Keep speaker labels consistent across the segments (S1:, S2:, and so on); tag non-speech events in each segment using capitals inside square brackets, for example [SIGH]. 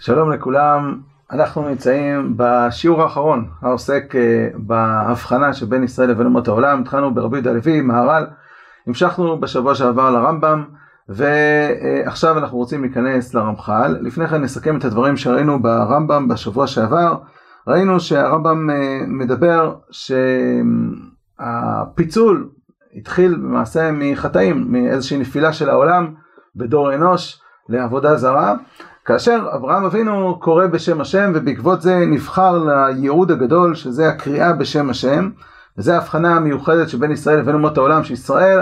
S1: שלום לכולם, אנחנו נמצאים בשיעור האחרון העוסק אה, בהבחנה שבין ישראל לבין אומות העולם. התחלנו ברבי יהודה הלוי, מהר"ל, המשכנו בשבוע שעבר לרמב"ם, ועכשיו אנחנו רוצים להיכנס לרמח"ל. לפני כן נסכם את הדברים שראינו ברמב"ם בשבוע שעבר. ראינו שהרמב"ם אה, מדבר שהפיצול התחיל למעשה מחטאים, מאיזושהי נפילה של העולם בדור אנוש לעבודה זרה. כאשר אברהם אבינו קורא בשם השם ובעקבות זה נבחר לייעוד הגדול שזה הקריאה בשם השם וזה ההבחנה המיוחדת שבין ישראל לבין אומות העולם שישראל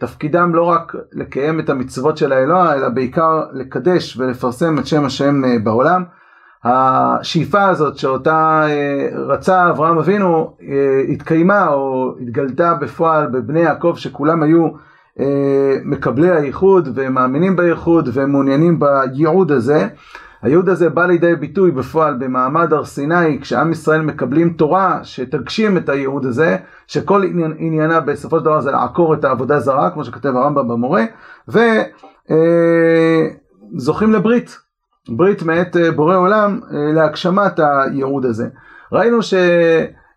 S1: תפקידם לא רק לקיים את המצוות של האלוה אלא בעיקר לקדש ולפרסם את שם השם אה, בעולם. השאיפה הזאת שאותה אה, רצה אברהם אבינו אה, התקיימה או התגלתה בפועל בבני יעקב שכולם היו מקבלי הייחוד ומאמינים בייחוד ומעוניינים בייעוד הזה. הייעוד הזה בא לידי ביטוי בפועל במעמד הר סיני כשעם ישראל מקבלים תורה שתגשים את הייעוד הזה שכל עניין, עניינה בסופו של דבר זה לעקור את העבודה זרה כמו שכתב הרמב"ם במורה וזוכים אה, לברית ברית מאת אה, בורא עולם להגשמת הייעוד הזה ראינו ש...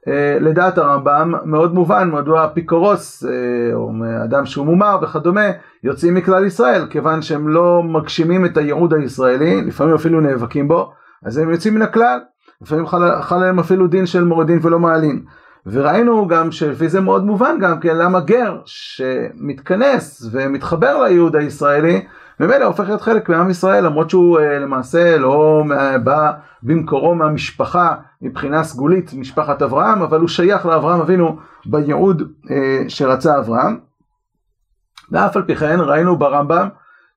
S1: אה, לדעת הרמב"ם מאוד מובן מדוע אפיקורוס אה, או אדם שהוא מומר וכדומה יוצאים מכלל ישראל כיוון שהם לא מגשימים את הייעוד הישראלי לפעמים אפילו נאבקים בו אז הם יוצאים מן הכלל. לפעמים חל, עליהם אפילו דין של מורידין ולא מעלין וראינו גם שלפי זה מאוד מובן גם כן למה גר שמתכנס ומתחבר לייעוד הישראלי ממילא הופך להיות חלק מעם ישראל למרות שהוא אה, למעשה לא בא במקורו מהמשפחה מבחינה סגולית משפחת אברהם אבל הוא שייך לאברהם אבינו בייעוד אה, שרצה אברהם. ואף על פי כן ראינו ברמב"ם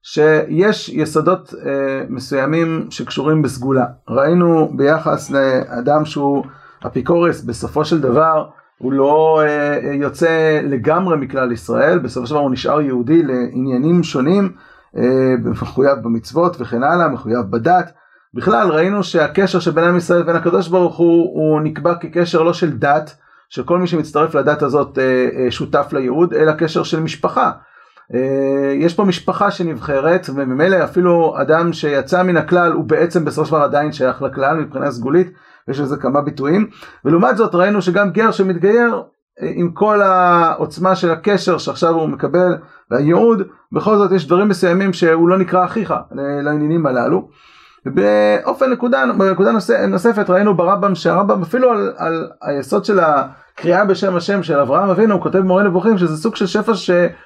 S1: שיש יסודות אה, מסוימים שקשורים בסגולה. ראינו ביחס לאדם שהוא אפיקורס בסופו של דבר הוא לא יוצא לגמרי מכלל ישראל, בסופו של דבר הוא נשאר יהודי לעניינים שונים אה, מחויב במצוות וכן הלאה, מחויב בדת. בכלל ראינו שהקשר שבין עם ישראל לבין הקדוש ברוך הוא, הוא נקבע כקשר לא של דת, שכל מי שמצטרף לדת הזאת אה, אה, שותף לייעוד, אלא קשר של משפחה. יש פה משפחה שנבחרת וממילא אפילו אדם שיצא מן הכלל הוא בעצם בסופו של דבר עדיין שייך לכלל מבחינה סגולית ויש לזה כמה ביטויים ולעומת זאת ראינו שגם גר שמתגייר עם כל העוצמה של הקשר שעכשיו הוא מקבל והייעוד, בכל זאת יש דברים מסוימים שהוא לא נקרא אחיך לעניינים הללו. ובאופן נקודה, בנקודה נוספת ראינו ברמב"ם שהרמב"ם אפילו על, על היסוד של הקריאה בשם השם של אברהם אבינו הוא כותב מורה נבוכים שזה סוג של שפע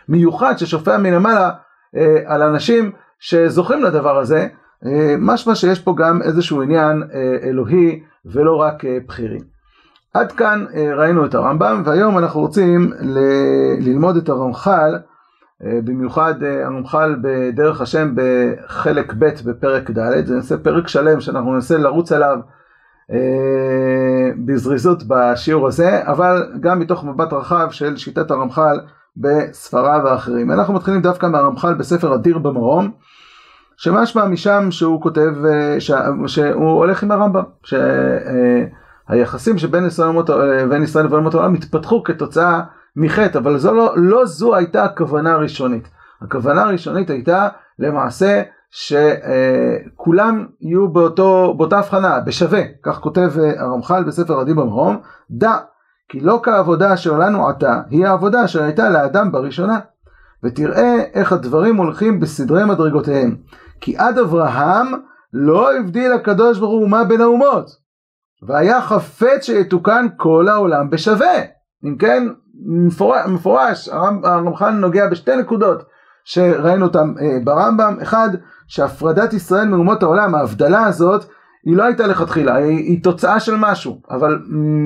S1: מיוחד ששופע מלמעלה אה, על אנשים שזוכים לדבר הזה אה, משמע שיש פה גם איזשהו עניין אה, אלוהי ולא רק אה, בכירי. עד כאן אה, ראינו את הרמב"ם והיום אנחנו רוצים ללמוד את הרמח"ל אה, במיוחד הרמח"ל בדרך השם בחלק ב' בפרק ד', זה נעשה פרק שלם שאנחנו ננסה לרוץ עליו בזריזות בשיעור הזה, אבל גם מתוך מבט רחב של שיטת הרמח"ל בספריו האחרים. אנחנו מתחילים דווקא מהרמח"ל בספר אדיר במרום, שמשמע משם שהוא כותב, שהוא הולך עם הרמב"ם, היחסים שבין ישראל לבין ישראל לבין אומות העולם התפתחו כתוצאה מחטא, אבל זו לא, לא זו הייתה הכוונה הראשונית. הכוונה הראשונית הייתה למעשה שכולם יהיו באותו, באותה הבחנה, בשווה, כך כותב אה, הרמח"ל בספר עדי במרום, דע כי לא כעבודה אשר לנו עתה, היא העבודה אשר הייתה לאדם בראשונה. ותראה איך הדברים הולכים בסדרי מדרגותיהם. כי עד אברהם לא הבדיל הקדוש ברוך הוא מה בין האומות. והיה חפץ שיתוקן כל העולם בשווה. אם כן, מפורש, מפורש הרמח"ל נוגע בשתי נקודות שראינו אותן אה, ברמב"ם. אחד, שהפרדת ישראל מאומות העולם, ההבדלה הזאת, היא לא הייתה לכתחילה, היא, היא תוצאה של משהו, אבל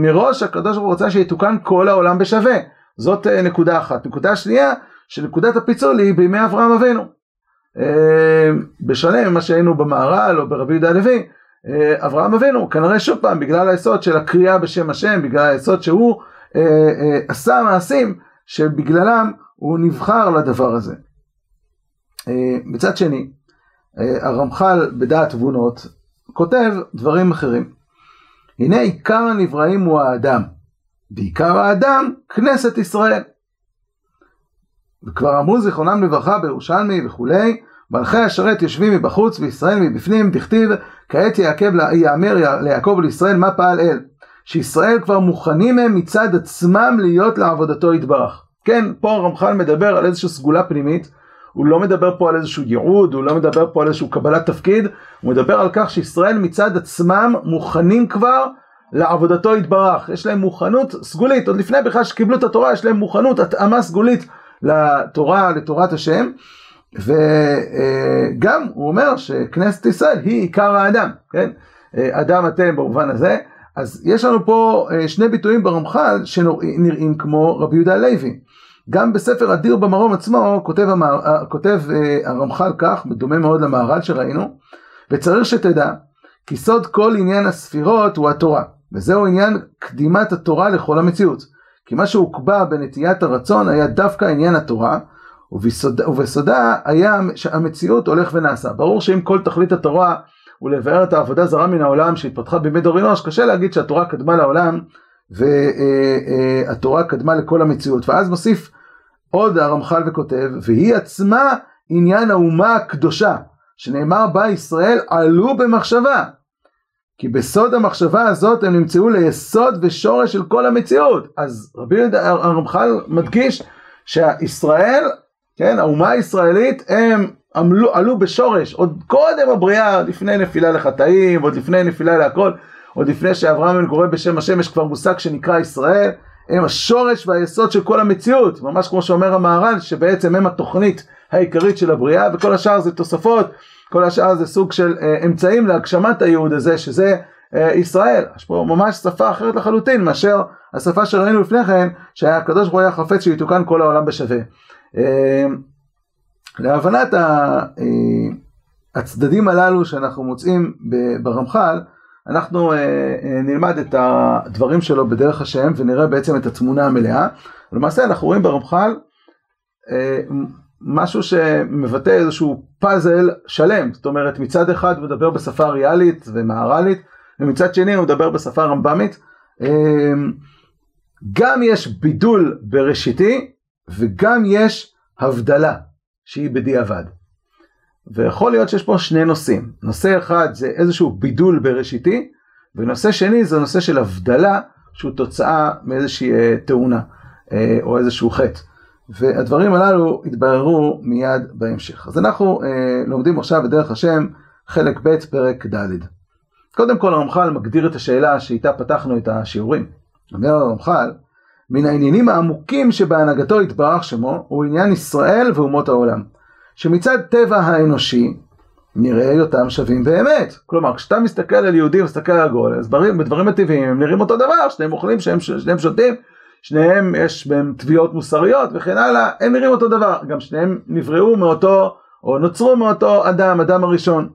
S1: מראש הקדוש ברוך הוא רוצה שיתוקן כל העולם בשווה. זאת אה, נקודה אחת. נקודה שנייה, שנקודת הפיצול היא בימי אברהם אבינו. אה, בשונה ממה שהיינו במהר"ל או ברבי יהודה הלוי, אה, אברהם אבינו, כנראה שוב פעם, בגלל היסוד של הקריאה בשם השם, בגלל היסוד שהוא אה, עשה מעשים שבגללם הוא נבחר לדבר הזה. מצד שני, הרמח"ל בדעת תבונות כותב דברים אחרים. הנה עיקר הנבראים הוא האדם, בעיקר האדם כנסת ישראל. וכבר אמרו זיכרונם לברכה בירושלמי וכולי, מלכי השרת יושבים מבחוץ וישראל מבפנים, דכתיב כעת יעקב, יאמר ליעקב ולישראל מה פעל אל. שישראל כבר מוכנים הם מצד עצמם להיות לעבודתו יתברך. כן, פה הרמח"ל מדבר על איזושהי סגולה פנימית, הוא לא מדבר פה על איזשהו ייעוד, הוא לא מדבר פה על איזשהו קבלת תפקיד, הוא מדבר על כך שישראל מצד עצמם מוכנים כבר לעבודתו יתברך. יש להם מוכנות סגולית, עוד לפני בכלל שקיבלו את התורה, יש להם מוכנות, התאמה סגולית לתורה, לתורת השם. וגם הוא אומר שכנסת ישראל היא עיקר האדם, כן? אדם אתם במובן הזה. אז יש לנו פה שני ביטויים ברמח"ל שנראים כמו רבי יהודה הלוי. גם בספר אדיר במרום עצמו כותב, המר... כותב הרמח"ל כך, דומה מאוד למהר"ל שראינו, וצריך שתדע כי סוד כל עניין הספירות הוא התורה, וזהו עניין קדימת התורה לכל המציאות. כי מה שהוקבע בנטיית הרצון היה דווקא עניין התורה, וביסודה, ובסודה היה המציאות הולך ונעשה. ברור שאם כל תכלית התורה הוא לבאר את העבודה זרה מן העולם שהתפתחה בימי דור אנוש, קשה להגיד שהתורה קדמה לעולם והתורה קדמה לכל המציאות. ואז מוסיף עוד הרמח"ל וכותב, והיא עצמה עניין האומה הקדושה, שנאמר בה ישראל עלו במחשבה. כי בסוד המחשבה הזאת הם נמצאו ליסוד ושורש של כל המציאות. אז רבי הרמח"ל מדגיש שישראל כן, האומה הישראלית הם עמלו, עלו בשורש, עוד קודם הבריאה, לפני נפילה לחטאים, עוד לפני נפילה להכל, עוד לפני שאברהם קורא בשם השם, יש כבר מושג שנקרא ישראל, הם השורש והיסוד של כל המציאות, ממש כמו שאומר המהר"ל, שבעצם הם התוכנית העיקרית של הבריאה, וכל השאר זה תוספות, כל השאר זה סוג של אה, אמצעים להגשמת הייעוד הזה, שזה אה, ישראל. יש פה ממש שפה אחרת לחלוטין מאשר השפה שראינו לפני כן, שהקדוש ברוך הוא היה חפץ שיתוקן כל העולם בשווה. אמ, להבנת אה, הצדדים הללו שאנחנו מוצאים ברמח"ל, אנחנו אה, אה, נלמד את הדברים שלו בדרך השם ונראה בעצם את התמונה המלאה. למעשה אנחנו רואים ברמח"ל משהו שמבטא איזשהו פאזל שלם, זאת אומרת מצד אחד הוא מדבר בשפה ריאלית ומהר"לית, ומצד שני הוא מדבר בשפה רמב"מית. אמ, גם יש בידול בראשיתי וגם יש הבדלה שהיא בדיעבד. ויכול להיות שיש פה שני נושאים. נושא אחד זה איזשהו בידול בראשיתי, ונושא שני זה נושא של הבדלה שהוא תוצאה מאיזושהי אה, תאונה אה, או איזשהו חטא. והדברים הללו יתבררו מיד בהמשך. אז אנחנו אה, לומדים עכשיו בדרך השם חלק ב' פרק ד'. קודם כל הרמח"ל מגדיר את השאלה שאיתה פתחנו את השיעורים. אומר הרמח"ל, מן העניינים העמוקים שבהנהגתו יתברך שמו, הוא עניין ישראל ואומות העולם. שמצד טבע האנושי, נראה היותם שווים באמת. כלומר, כשאתה מסתכל על יהודי ומסתכל על הגול, אז בדברים הטבעיים הם נראים אותו דבר, שניהם אוכלים, שניהם שותים, שניהם יש בהם תביעות מוסריות וכן הלאה, הם נראים אותו דבר. גם שניהם נבראו מאותו, או נוצרו מאותו אדם, אדם הראשון.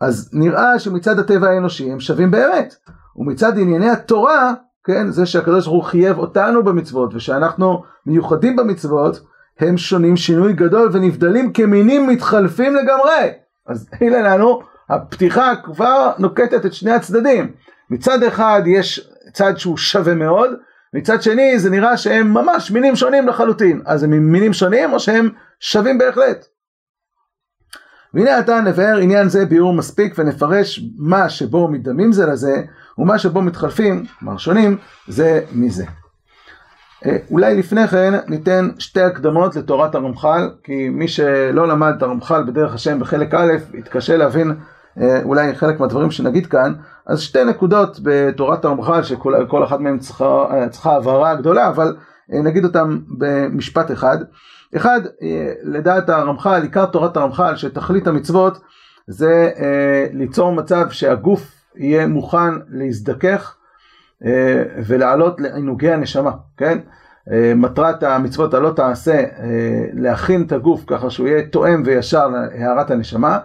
S1: אז נראה שמצד הטבע האנושי הם שווים באמת. ומצד ענייני התורה, כן, זה שהקדוש ברוך הוא חייב אותנו במצוות ושאנחנו מיוחדים במצוות, הם שונים שינוי גדול ונבדלים כמינים מתחלפים לגמרי. אז [LAUGHS] הנה לנו, הפתיחה כבר נוקטת את שני הצדדים. מצד אחד יש צד שהוא שווה מאוד, מצד שני זה נראה שהם ממש מינים שונים לחלוטין. אז הם מינים שונים או שהם שווים בהחלט. והנה עתה נבהר עניין זה ביאור מספיק ונפרש מה שבו מדמים זה לזה ומה שבו מתחלפים, כלומר שונים, זה מזה. אה, אולי לפני כן ניתן שתי הקדמות לתורת הרמח"ל, כי מי שלא למד את הרמח"ל בדרך השם בחלק א', יתקשה להבין אולי חלק מהדברים שנגיד כאן, אז שתי נקודות בתורת הרמח"ל, שכל אחת מהן צריכה, אה, צריכה הבהרה גדולה, אבל נגיד אותן במשפט אחד. אחד, לדעת הרמח"ל, עיקר תורת הרמח"ל, שתכלית המצוות זה ליצור מצב שהגוף יהיה מוכן להזדכך אה, ולעלות לעינוגי הנשמה, כן? אה, מטרת המצוות הלא תעשה, אה, להכין את הגוף ככה שהוא יהיה תואם וישר להארת הנשמה,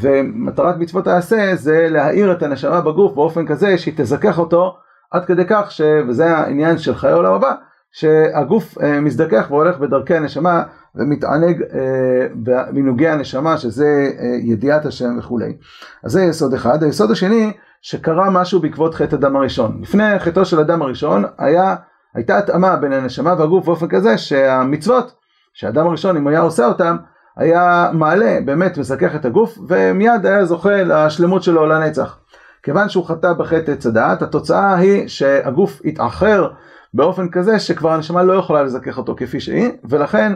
S1: ומטרת מצוות העשה זה להאיר את הנשמה בגוף באופן כזה שהיא תזכך אותו עד כדי כך, ש... וזה העניין של חיי העולם הבא, שהגוף מזדכך והולך בדרכי הנשמה ומתענג במנהוגי הנשמה שזה ידיעת השם וכולי. אז זה יסוד אחד. היסוד השני שקרה משהו בעקבות חטא אדם הראשון. לפני חטאו של אדם הראשון היה, הייתה התאמה בין הנשמה והגוף באופן כזה שהמצוות, שהאדם הראשון אם היה עושה אותם, היה מעלה, באמת מזכך את הגוף, ומיד היה זוכה לשלמות שלו לנצח. כיוון שהוא חטא בחטא עץ הדעת, התוצאה היא שהגוף התאחר באופן כזה שכבר הנשמה לא יכולה לזכך אותו כפי שהיא, ולכן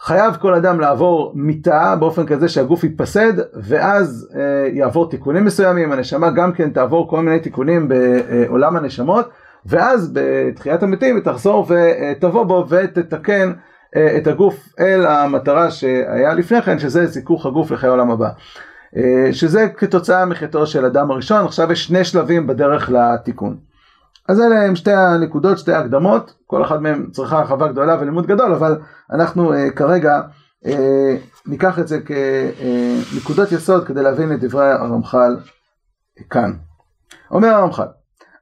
S1: חייב כל אדם לעבור מיתה באופן כזה שהגוף יתפסד, ואז אה, יעבור תיקונים מסוימים, הנשמה גם כן תעבור כל מיני תיקונים בעולם הנשמות, ואז בתחיית המתים היא תחזור ותבוא בו ותתקן את הגוף אל המטרה שהיה לפני כן, שזה זיכוך הגוף לחיי העולם הבא. אה, שזה כתוצאה מחטאו של אדם הראשון, עכשיו יש שני שלבים בדרך לתיקון. אז אלה הם שתי הנקודות, שתי הקדמות, כל אחת מהן צריכה הרחבה גדולה ולימוד גדול, אבל אנחנו uh, כרגע ניקח את זה כנקודות יסוד כדי להבין את דברי הרמח"ל כאן. אומר הרמח"ל,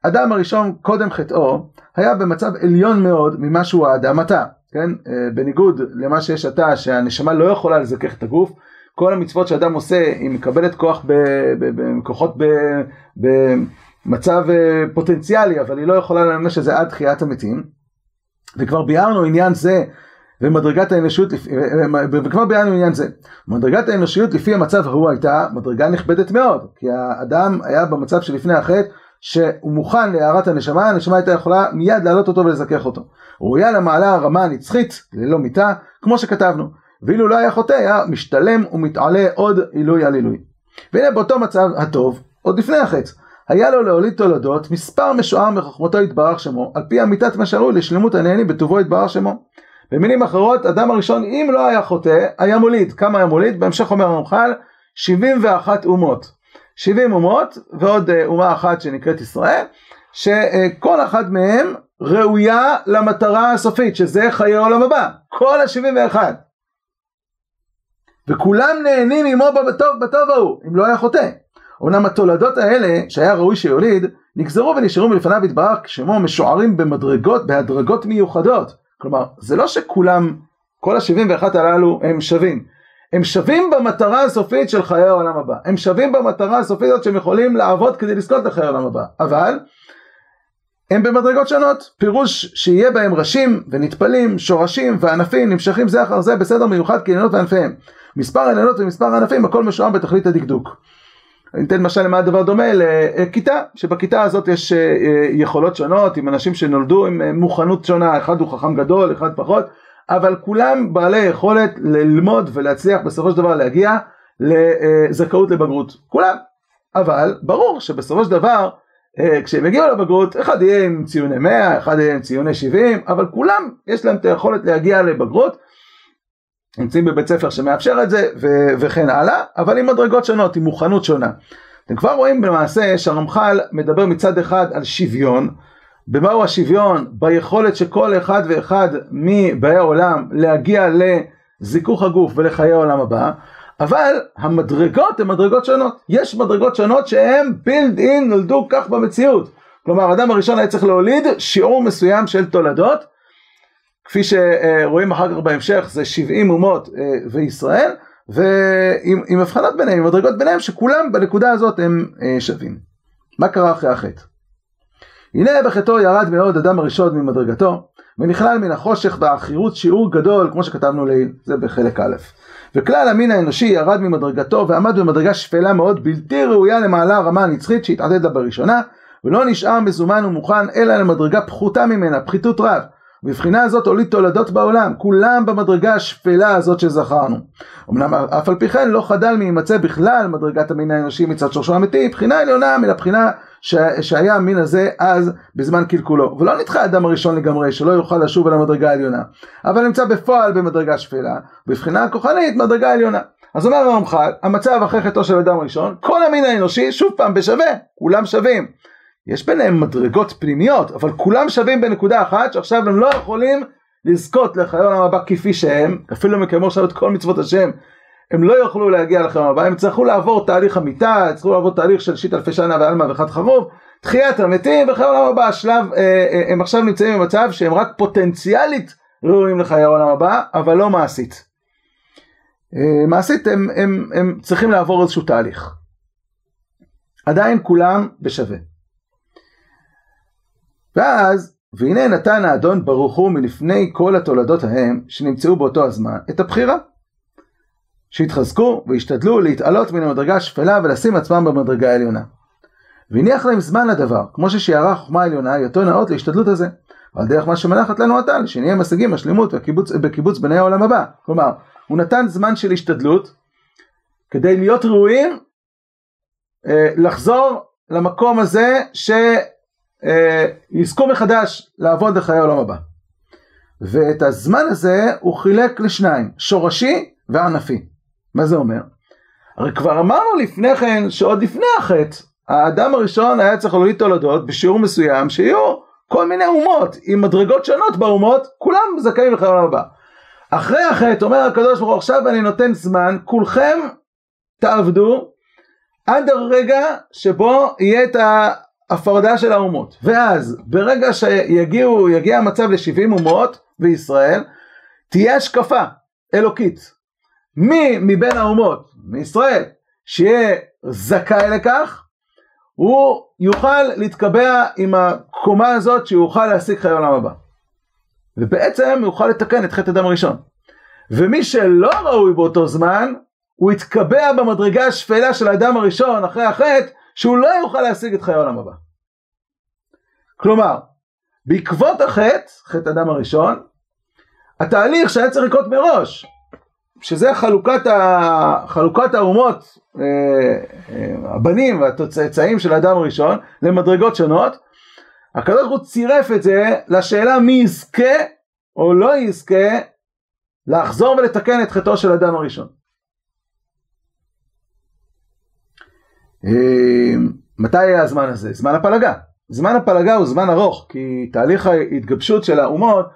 S1: אדם הראשון קודם חטאו היה במצב עליון מאוד ממה שהוא האדם עתה, כן? Uh, בניגוד למה שיש עתה שהנשמה לא יכולה לזכך את הגוף, כל המצוות שאדם עושה היא מקבלת כוח בכוחות במצב פוטנציאלי אבל היא לא יכולה לממש את זה עד תחיית המתים וכבר ביארנו עניין זה ומדרגת האנושיות, וכבר ביארנו עניין זה. מדרגת האנושיות לפי המצב ההוא הייתה מדרגה נכבדת מאוד, כי האדם היה במצב שלפני החטא שהוא מוכן להערת הנשמה, הנשמה הייתה יכולה מיד להעלות אותו ולזכך אותו. ראויה למעלה הרמה הנצחית, ללא מיתה, כמו שכתבנו. ואילו לא היה חוטא, היה משתלם ומתעלה עוד עילוי על עילוי. והנה באותו מצב הטוב, עוד לפני החץ, היה לו להוליד תולדות, מספר משוער מחוכמתו יתברך שמו, על פי אמיתת מה שראוי לשלמות הנהנים בטובו יתברך שמו. במילים אחרות, אדם הראשון, אם לא היה חוטא, היה מוליד. כמה היה מוליד? בהמשך אומר הרמח"ל, 71 אומות. 70 אומות, ועוד אה, אומה אחת שנקראת ישראל, שכל אחת מהן ראויה למטרה הסופית, שזה חיי העולם הבא. כל ה-71. וכולם נהנים עמו בטוב, בטוב ההוא, אם לא היה חוטא. אמנם התולדות האלה, שהיה ראוי שיוליד, נגזרו ונשארו מלפניו יתברך כשמו משוערים במדרגות, בהדרגות מיוחדות. כלומר, זה לא שכולם, כל ה-71 הללו הם שווים. הם שווים במטרה הסופית של חיי העולם הבא. הם שווים במטרה הסופית הזאת שהם יכולים לעבוד כדי לזכות לחיי העולם הבא. אבל, הם במדרגות שונות, פירוש שיהיה בהם ראשים ונטפלים, שורשים וענפים נמשכים זה אחר זה בסדר מיוחד כעניינות וענפיהם. מספר עניינות ומספר ענפים הכל משוער בתכלית הדקדוק. אני אתן משל למה הדבר דומה לכיתה, שבכיתה הזאת יש אה, יכולות שונות עם אנשים שנולדו עם אה, מוכנות שונה, אחד הוא חכם גדול, אחד פחות, אבל כולם בעלי יכולת ללמוד ולהצליח בסופו של דבר להגיע לזכאות לבגרות, כולם. אבל ברור שבסופו של דבר כשהם יגיעו לבגרות, אחד יהיה עם ציוני 100, אחד יהיה עם ציוני 70, אבל כולם יש להם את היכולת להגיע לבגרות נמצאים בבית ספר שמאפשר את זה ו- וכן הלאה, אבל עם מדרגות שונות, עם מוכנות שונה. אתם כבר רואים למעשה שהרמח"ל מדבר מצד אחד על שוויון, במהו השוויון? ביכולת שכל אחד ואחד מבאי העולם להגיע לזיכוך הגוף ולחיי העולם הבא, אבל המדרגות הן מדרגות שונות. יש מדרגות שונות שהן בילד אין נולדו כך במציאות. כלומר, האדם הראשון היה צריך להוליד שיעור מסוים של תולדות, כפי שרואים אחר כך בהמשך זה 70 אומות אה, וישראל ועם הבחנות ביניהם, עם מדרגות ביניהם שכולם בנקודה הזאת הם אה, שווים. מה קרה אחרי החטא? הנה בחטאו ירד מאוד אדם הראשון ממדרגתו ונכלל מן החושך בעכירות שיעור גדול כמו שכתבנו לעיל, זה בחלק א'. וכלל המין האנושי ירד ממדרגתו ועמד במדרגה שפלה מאוד בלתי ראויה למעלה הרמה הנצחית שהתעדד לה בראשונה ולא נשאר מזומן ומוכן אלא למדרגה פחותה ממנה, פחיתות רב מבחינה הזאת הוליד תולדות בעולם, כולם במדרגה השפלה הזאת שזכרנו. אמנם אף על פי כן לא חדל להימצא בכלל מדרגת המין האנושי מצד שורשו האמיתי, בחינה עליונה מן הבחינה ש... שהיה המין הזה אז בזמן קלקולו. ולא נדחה האדם הראשון לגמרי, שלא יוכל לשוב אל המדרגה העליונה. אבל נמצא בפועל במדרגה שפלה, בבחינה כוחנית מדרגה עליונה. אז אומר הרמח"ל, המצב אחרי חטאו של אדם ראשון, כל המין האנושי שוב פעם בשווה, כולם שווים. יש ביניהם מדרגות פנימיות, אבל כולם שווים בנקודה אחת, שעכשיו הם לא יכולים לזכות לחיי העולם הבא כפי שהם, אפילו אם יקיימו עכשיו את כל מצוות השם, הם לא יוכלו להגיע העולם הבא, הם יצטרכו לעבור תהליך אמיתה, יצטרכו לעבור תהליך של שיט אלפי שנה ועלמא וחד חרוב, תחיית המתים וחיי העולם הבא, השלב, אה, אה, הם עכשיו נמצאים במצב שהם רק פוטנציאלית ראויים לחיי העולם הבא, אבל לא מעשית. אה, מעשית הם, הם, הם צריכים לעבור איזשהו תהליך. עדיין כולם בשווה. ואז, והנה נתן האדון ברוך הוא מלפני כל התולדות ההם, שנמצאו באותו הזמן, את הבחירה. שיתחזקו וישתדלו להתעלות מן המדרגה השפלה ולשים עצמם במדרגה העליונה. והניח להם זמן לדבר, כמו ששיערה החוכמה העליונה היותו נאות להשתדלות הזה. על דרך מה שמנחת לנו עתה, שנהיה משגים השלימות בקיבוץ, בקיבוץ בני העולם הבא. כלומר, הוא נתן זמן של השתדלות כדי להיות ראויים אה, לחזור למקום הזה שיזכו אה, מחדש לעבוד לחיי העולם הבא. ואת הזמן הזה הוא חילק לשניים, שורשי וענפי. מה זה אומר? הרי כבר אמרנו לפני כן, שעוד לפני החטא, האדם הראשון היה צריך להוליד תולדות בשיעור מסוים שיהיו כל מיני אומות עם מדרגות שונות באומות, כולם זכאים העולם הבא. אחרי החטא אומר הקדוש ברוך הוא עכשיו אני נותן זמן, כולכם תעבדו עד הרגע שבו יהיה את ההפרדה של האומות. ואז ברגע שיגיעו, יגיע המצב ל-70 אומות בישראל, תהיה השקפה אלוקית. מי מבין האומות, מישראל, שיהיה זכאי לכך, הוא יוכל להתקבע עם הקומה הזאת שהוא יוכל להשיג חיי עולם הבא. ובעצם יוכל לתקן את חטא הדם הראשון. ומי שלא ראוי באותו זמן, הוא יתקבע במדרגה השפלה של האדם הראשון אחרי החטא, שהוא לא יוכל להשיג את חיי העולם הבא. כלומר, בעקבות החטא, חטא הדם הראשון, התהליך שהיה צריך לקרות מראש, שזה חלוקת, ה... חלוקת האומות, אה, אה, הבנים והצאצאים של האדם הראשון, למדרגות שונות, הקדוש ברוך הוא צירף את זה לשאלה מי יזכה או לא יזכה לחזור ולתקן את חטאו של האדם הראשון. אה, מתי הזמן הזה? זמן הפלגה. זמן הפלגה הוא זמן ארוך, כי תהליך ההתגבשות של האומות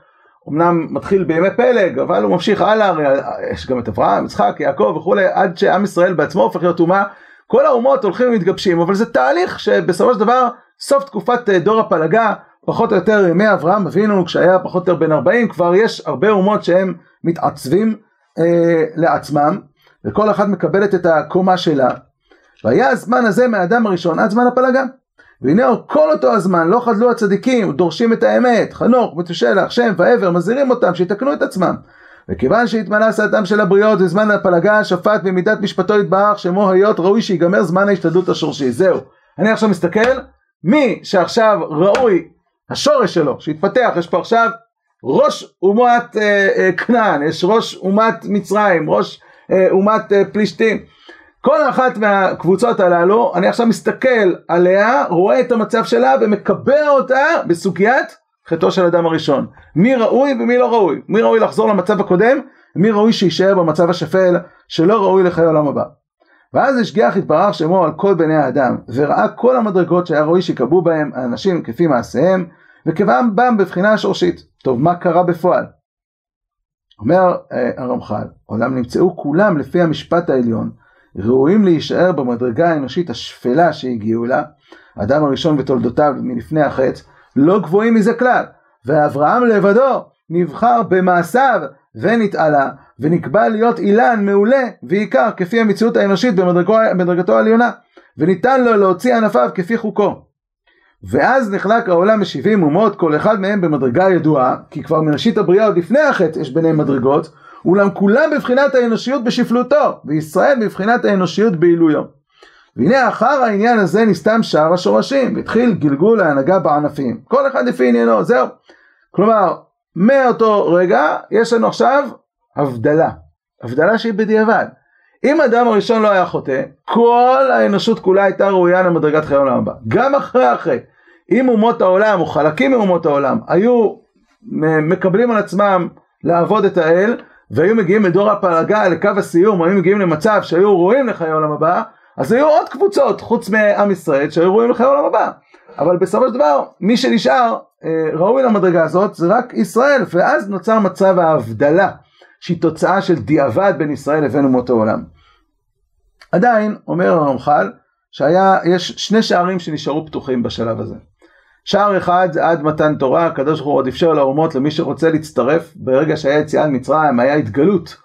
S1: אמנם מתחיל בימי פלג, אבל הוא ממשיך הלאה, הרי יש גם את אברהם, יצחק, יעקב וכולי, עד שעם ישראל בעצמו הופך להיות אומה, כל האומות הולכים ומתגבשים, אבל זה תהליך שבסופו של דבר, סוף תקופת אה, דור הפלגה, פחות או יותר ימי אברהם אבינו, כשהיה פחות או יותר בן 40, כבר יש הרבה אומות שהם מתעצבים אה, לעצמם, וכל אחת מקבלת את הקומה שלה. והיה הזמן הזה מהאדם הראשון עד זמן הפלגה. והנה כל אותו הזמן לא חדלו הצדיקים, דורשים את האמת, חנוך, מתושלח, שם ועבר, מזהירים אותם שיתקנו את עצמם. וכיוון שהתמלא סעתם של הבריות וזמן הפלגה, שפט במידת משפטו יתברך, שמו היות ראוי שיגמר זמן ההשתדלות השורשי. זהו. אני עכשיו מסתכל, מי שעכשיו ראוי, השורש שלו, שהתפתח, יש פה עכשיו ראש אומת אה, אה, כנען, יש ראש אומת מצרים, ראש אה, אומת אה, פלישתים. כל אחת מהקבוצות הללו, אני עכשיו מסתכל עליה, רואה את המצב שלה ומקבע אותה בסוגיית חטאו של אדם הראשון. מי ראוי ומי לא ראוי. מי ראוי לחזור למצב הקודם, ומי ראוי שיישאר במצב השפל שלא ראוי לחיי העולם הבא. ואז השגיח יתברך שמו על כל בני האדם, וראה כל המדרגות שהיה ראוי שיקבעו בהם האנשים כפי מעשיהם, וקבעם בם בבחינה השורשית. טוב, מה קרה בפועל? אומר אה, הרמח"ל, עולם נמצאו כולם לפי המשפט העליון, ראויים להישאר במדרגה האנושית השפלה שהגיעו לה, האדם הראשון בתולדותיו מלפני החטא, לא גבוהים מזה כלל. ואברהם לבדו נבחר במעשיו ונתעלה, ונקבע להיות אילן מעולה ועיקר כפי המציאות האנושית במדרגו, במדרגתו העליונה, וניתן לו להוציא ענפיו כפי חוקו. ואז נחלק העולם בשבעים אומות, כל אחד מהם במדרגה ידועה, כי כבר מראשית הבריאה עוד לפני החטא יש ביניהם מדרגות, אולם כולם בבחינת האנושיות בשפלותו, וישראל בבחינת האנושיות בעילויו. והנה אחר העניין הזה נסתם שער השורשים, והתחיל גלגול ההנהגה בענפים. כל אחד לפי עניינו, זהו. כלומר, מאותו רגע יש לנו עכשיו הבדלה. הבדלה שהיא בדיעבד. אם האדם הראשון לא היה חוטא, כל האנושות כולה הייתה ראויה למדרגת חיי העולם הבא. גם אחרי אחרי. אם אומות העולם, או חלקים מאומות העולם, היו מקבלים על עצמם לעבוד את האל, והיו מגיעים לדור הפלגה, לקו הסיום, היו מגיעים למצב שהיו רואים לחיי העולם הבא, אז היו עוד קבוצות חוץ מעם ישראל שהיו רואים לחיי העולם הבא. אבל בסופו של דבר, מי שנשאר אה, ראוי למדרגה הזאת זה רק ישראל, ואז נוצר מצב ההבדלה, שהיא תוצאה של דיעבד בין ישראל לבין אומות העולם. עדיין, אומר הרמח"ל, שיש שני שערים שנשארו פתוחים בשלב הזה. שער אחד זה עד מתן תורה, הקדוש ברוך הוא עוד אפשר לאומות למי שרוצה להצטרף, ברגע שהיה יציאה ממצרים, היה התגלות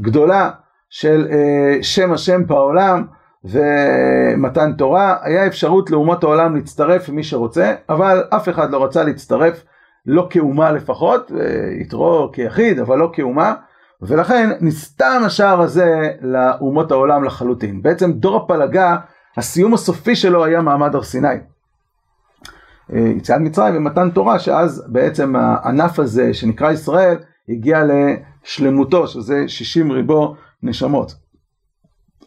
S1: גדולה של אה, שם השם בעולם ומתן תורה, היה אפשרות לאומות העולם להצטרף מי שרוצה, אבל אף אחד לא רצה להצטרף, לא כאומה לפחות, יתרו כיחיד, אבל לא כאומה, ולכן נסתם השער הזה לאומות העולם לחלוטין. בעצם דור הפלגה, הסיום הסופי שלו היה מעמד הר סיני. אה, יציאת מצרים ומתן תורה, שאז בעצם הענף הזה שנקרא ישראל, הגיע לשלמותו, שזה 60 ריבו נשמות.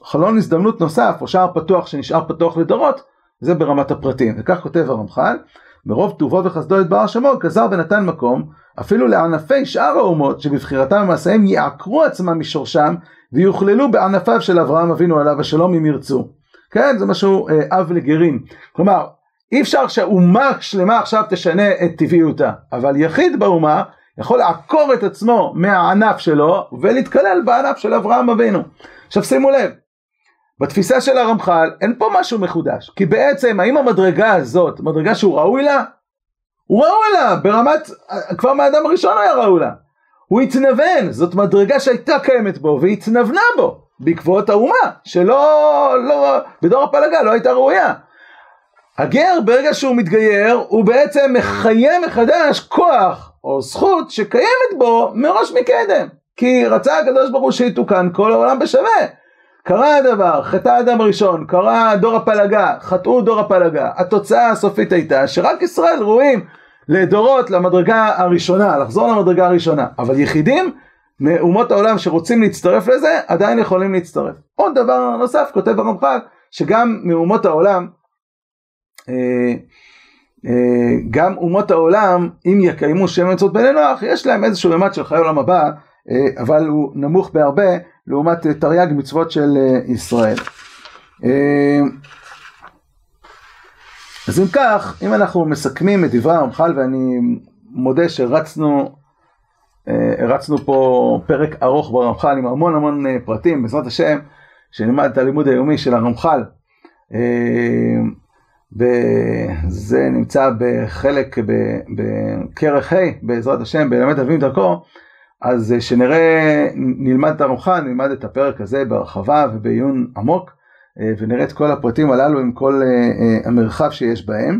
S1: חלון הזדמנות נוסף, או שער פתוח שנשאר פתוח לדורות, זה ברמת הפרטים. וכך כותב הרמח"ל, מרוב טובו וחסדו יתברך שמו, גזר ונתן מקום, אפילו לענפי שאר האומות, שבבחירתם ומעשיהם יעקרו עצמם משורשם, ויוכללו בענפיו של אברהם אבינו עליו השלום אם ירצו. כן, זה משהו אה, אב לגרים. כלומר, אי אפשר שאומה שלמה עכשיו תשנה את טבעיותה, אבל יחיד באומה יכול לעקור את עצמו מהענף שלו ולהתקלל בענף של אברהם אבינו. עכשיו שימו לב, בתפיסה של הרמח"ל אין פה משהו מחודש, כי בעצם האם המדרגה הזאת, מדרגה שהוא ראוי לה? הוא ראוי לה, ברמת, כבר מהאדם הראשון היה ראוי לה. הוא התנוון, זאת מדרגה שהייתה קיימת בו והתנוונה בו בעקבות האומה, שלא, לא, בדור הפלגה לא הייתה ראויה. הגר ברגע שהוא מתגייר הוא בעצם מחיה מחדש כוח או זכות שקיימת בו מראש מקדם. כי רצה הקדוש ברוך הוא שיתוקן כל העולם בשווה. קרה הדבר, חטא האדם הראשון, קרה דור הפלגה, חטאו דור הפלגה, התוצאה הסופית הייתה שרק ישראל ראויים לדורות למדרגה הראשונה, לחזור למדרגה הראשונה, אבל יחידים מאומות העולם שרוצים להצטרף לזה עדיין יכולים להצטרף. עוד דבר נוסף, כותב הרמח"ל, שגם מאומות העולם גם אומות העולם, אם יקיימו שם מצוות בני נוח, יש להם איזשהו מימד של חיי עולם הבא, אה, אבל הוא נמוך בהרבה לעומת תרי"ג מצוות של ישראל. אז אם כך, אם אנחנו מסכמים את דברי הרמח"ל, ואני מודה שרצנו הרצנו פה פרק ארוך ברמח"ל עם המון המון פרטים, בעזרת השם, שנלמד את הלימוד היומי של הרמח"ל. וזה נמצא בחלק, בכרך ה' בעזרת השם, בלמד אביב דרכו, אז שנראה, נלמד את הרמח"ל, נלמד את הפרק הזה בהרחבה ובעיון עמוק, ונראה את כל הפרטים הללו עם כל אה, אה, המרחב שיש בהם.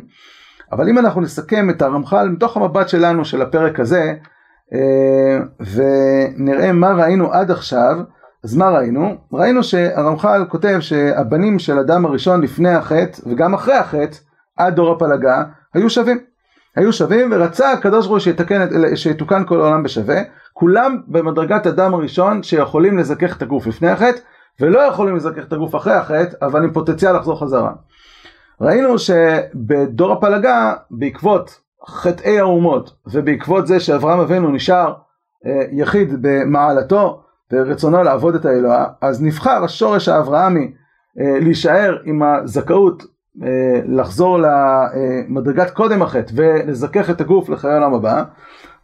S1: אבל אם אנחנו נסכם את הרמח"ל מתוך המבט שלנו של הפרק הזה, אה, ונראה מה ראינו עד עכשיו, אז מה ראינו? ראינו שהרמח"ל כותב שהבנים של אדם הראשון לפני החטא וגם אחרי החטא עד דור הפלגה היו שווים. היו שווים ורצה הקדוש ברוך הוא שיתוקן כל העולם בשווה. כולם במדרגת אדם הראשון שיכולים לזכך את הגוף לפני החטא ולא יכולים לזכך את הגוף אחרי החטא אבל עם פוטנציאל לחזור חזרה. ראינו שבדור הפלגה בעקבות חטאי האומות ובעקבות זה שאברהם אבינו נשאר אה, יחיד במעלתו ורצונו לעבוד את האלוה, אז נבחר השורש האברהמי אה, להישאר עם הזכאות אה, לחזור למדרגת קודם החטא ולזכך את הגוף לחיי העולם הבא,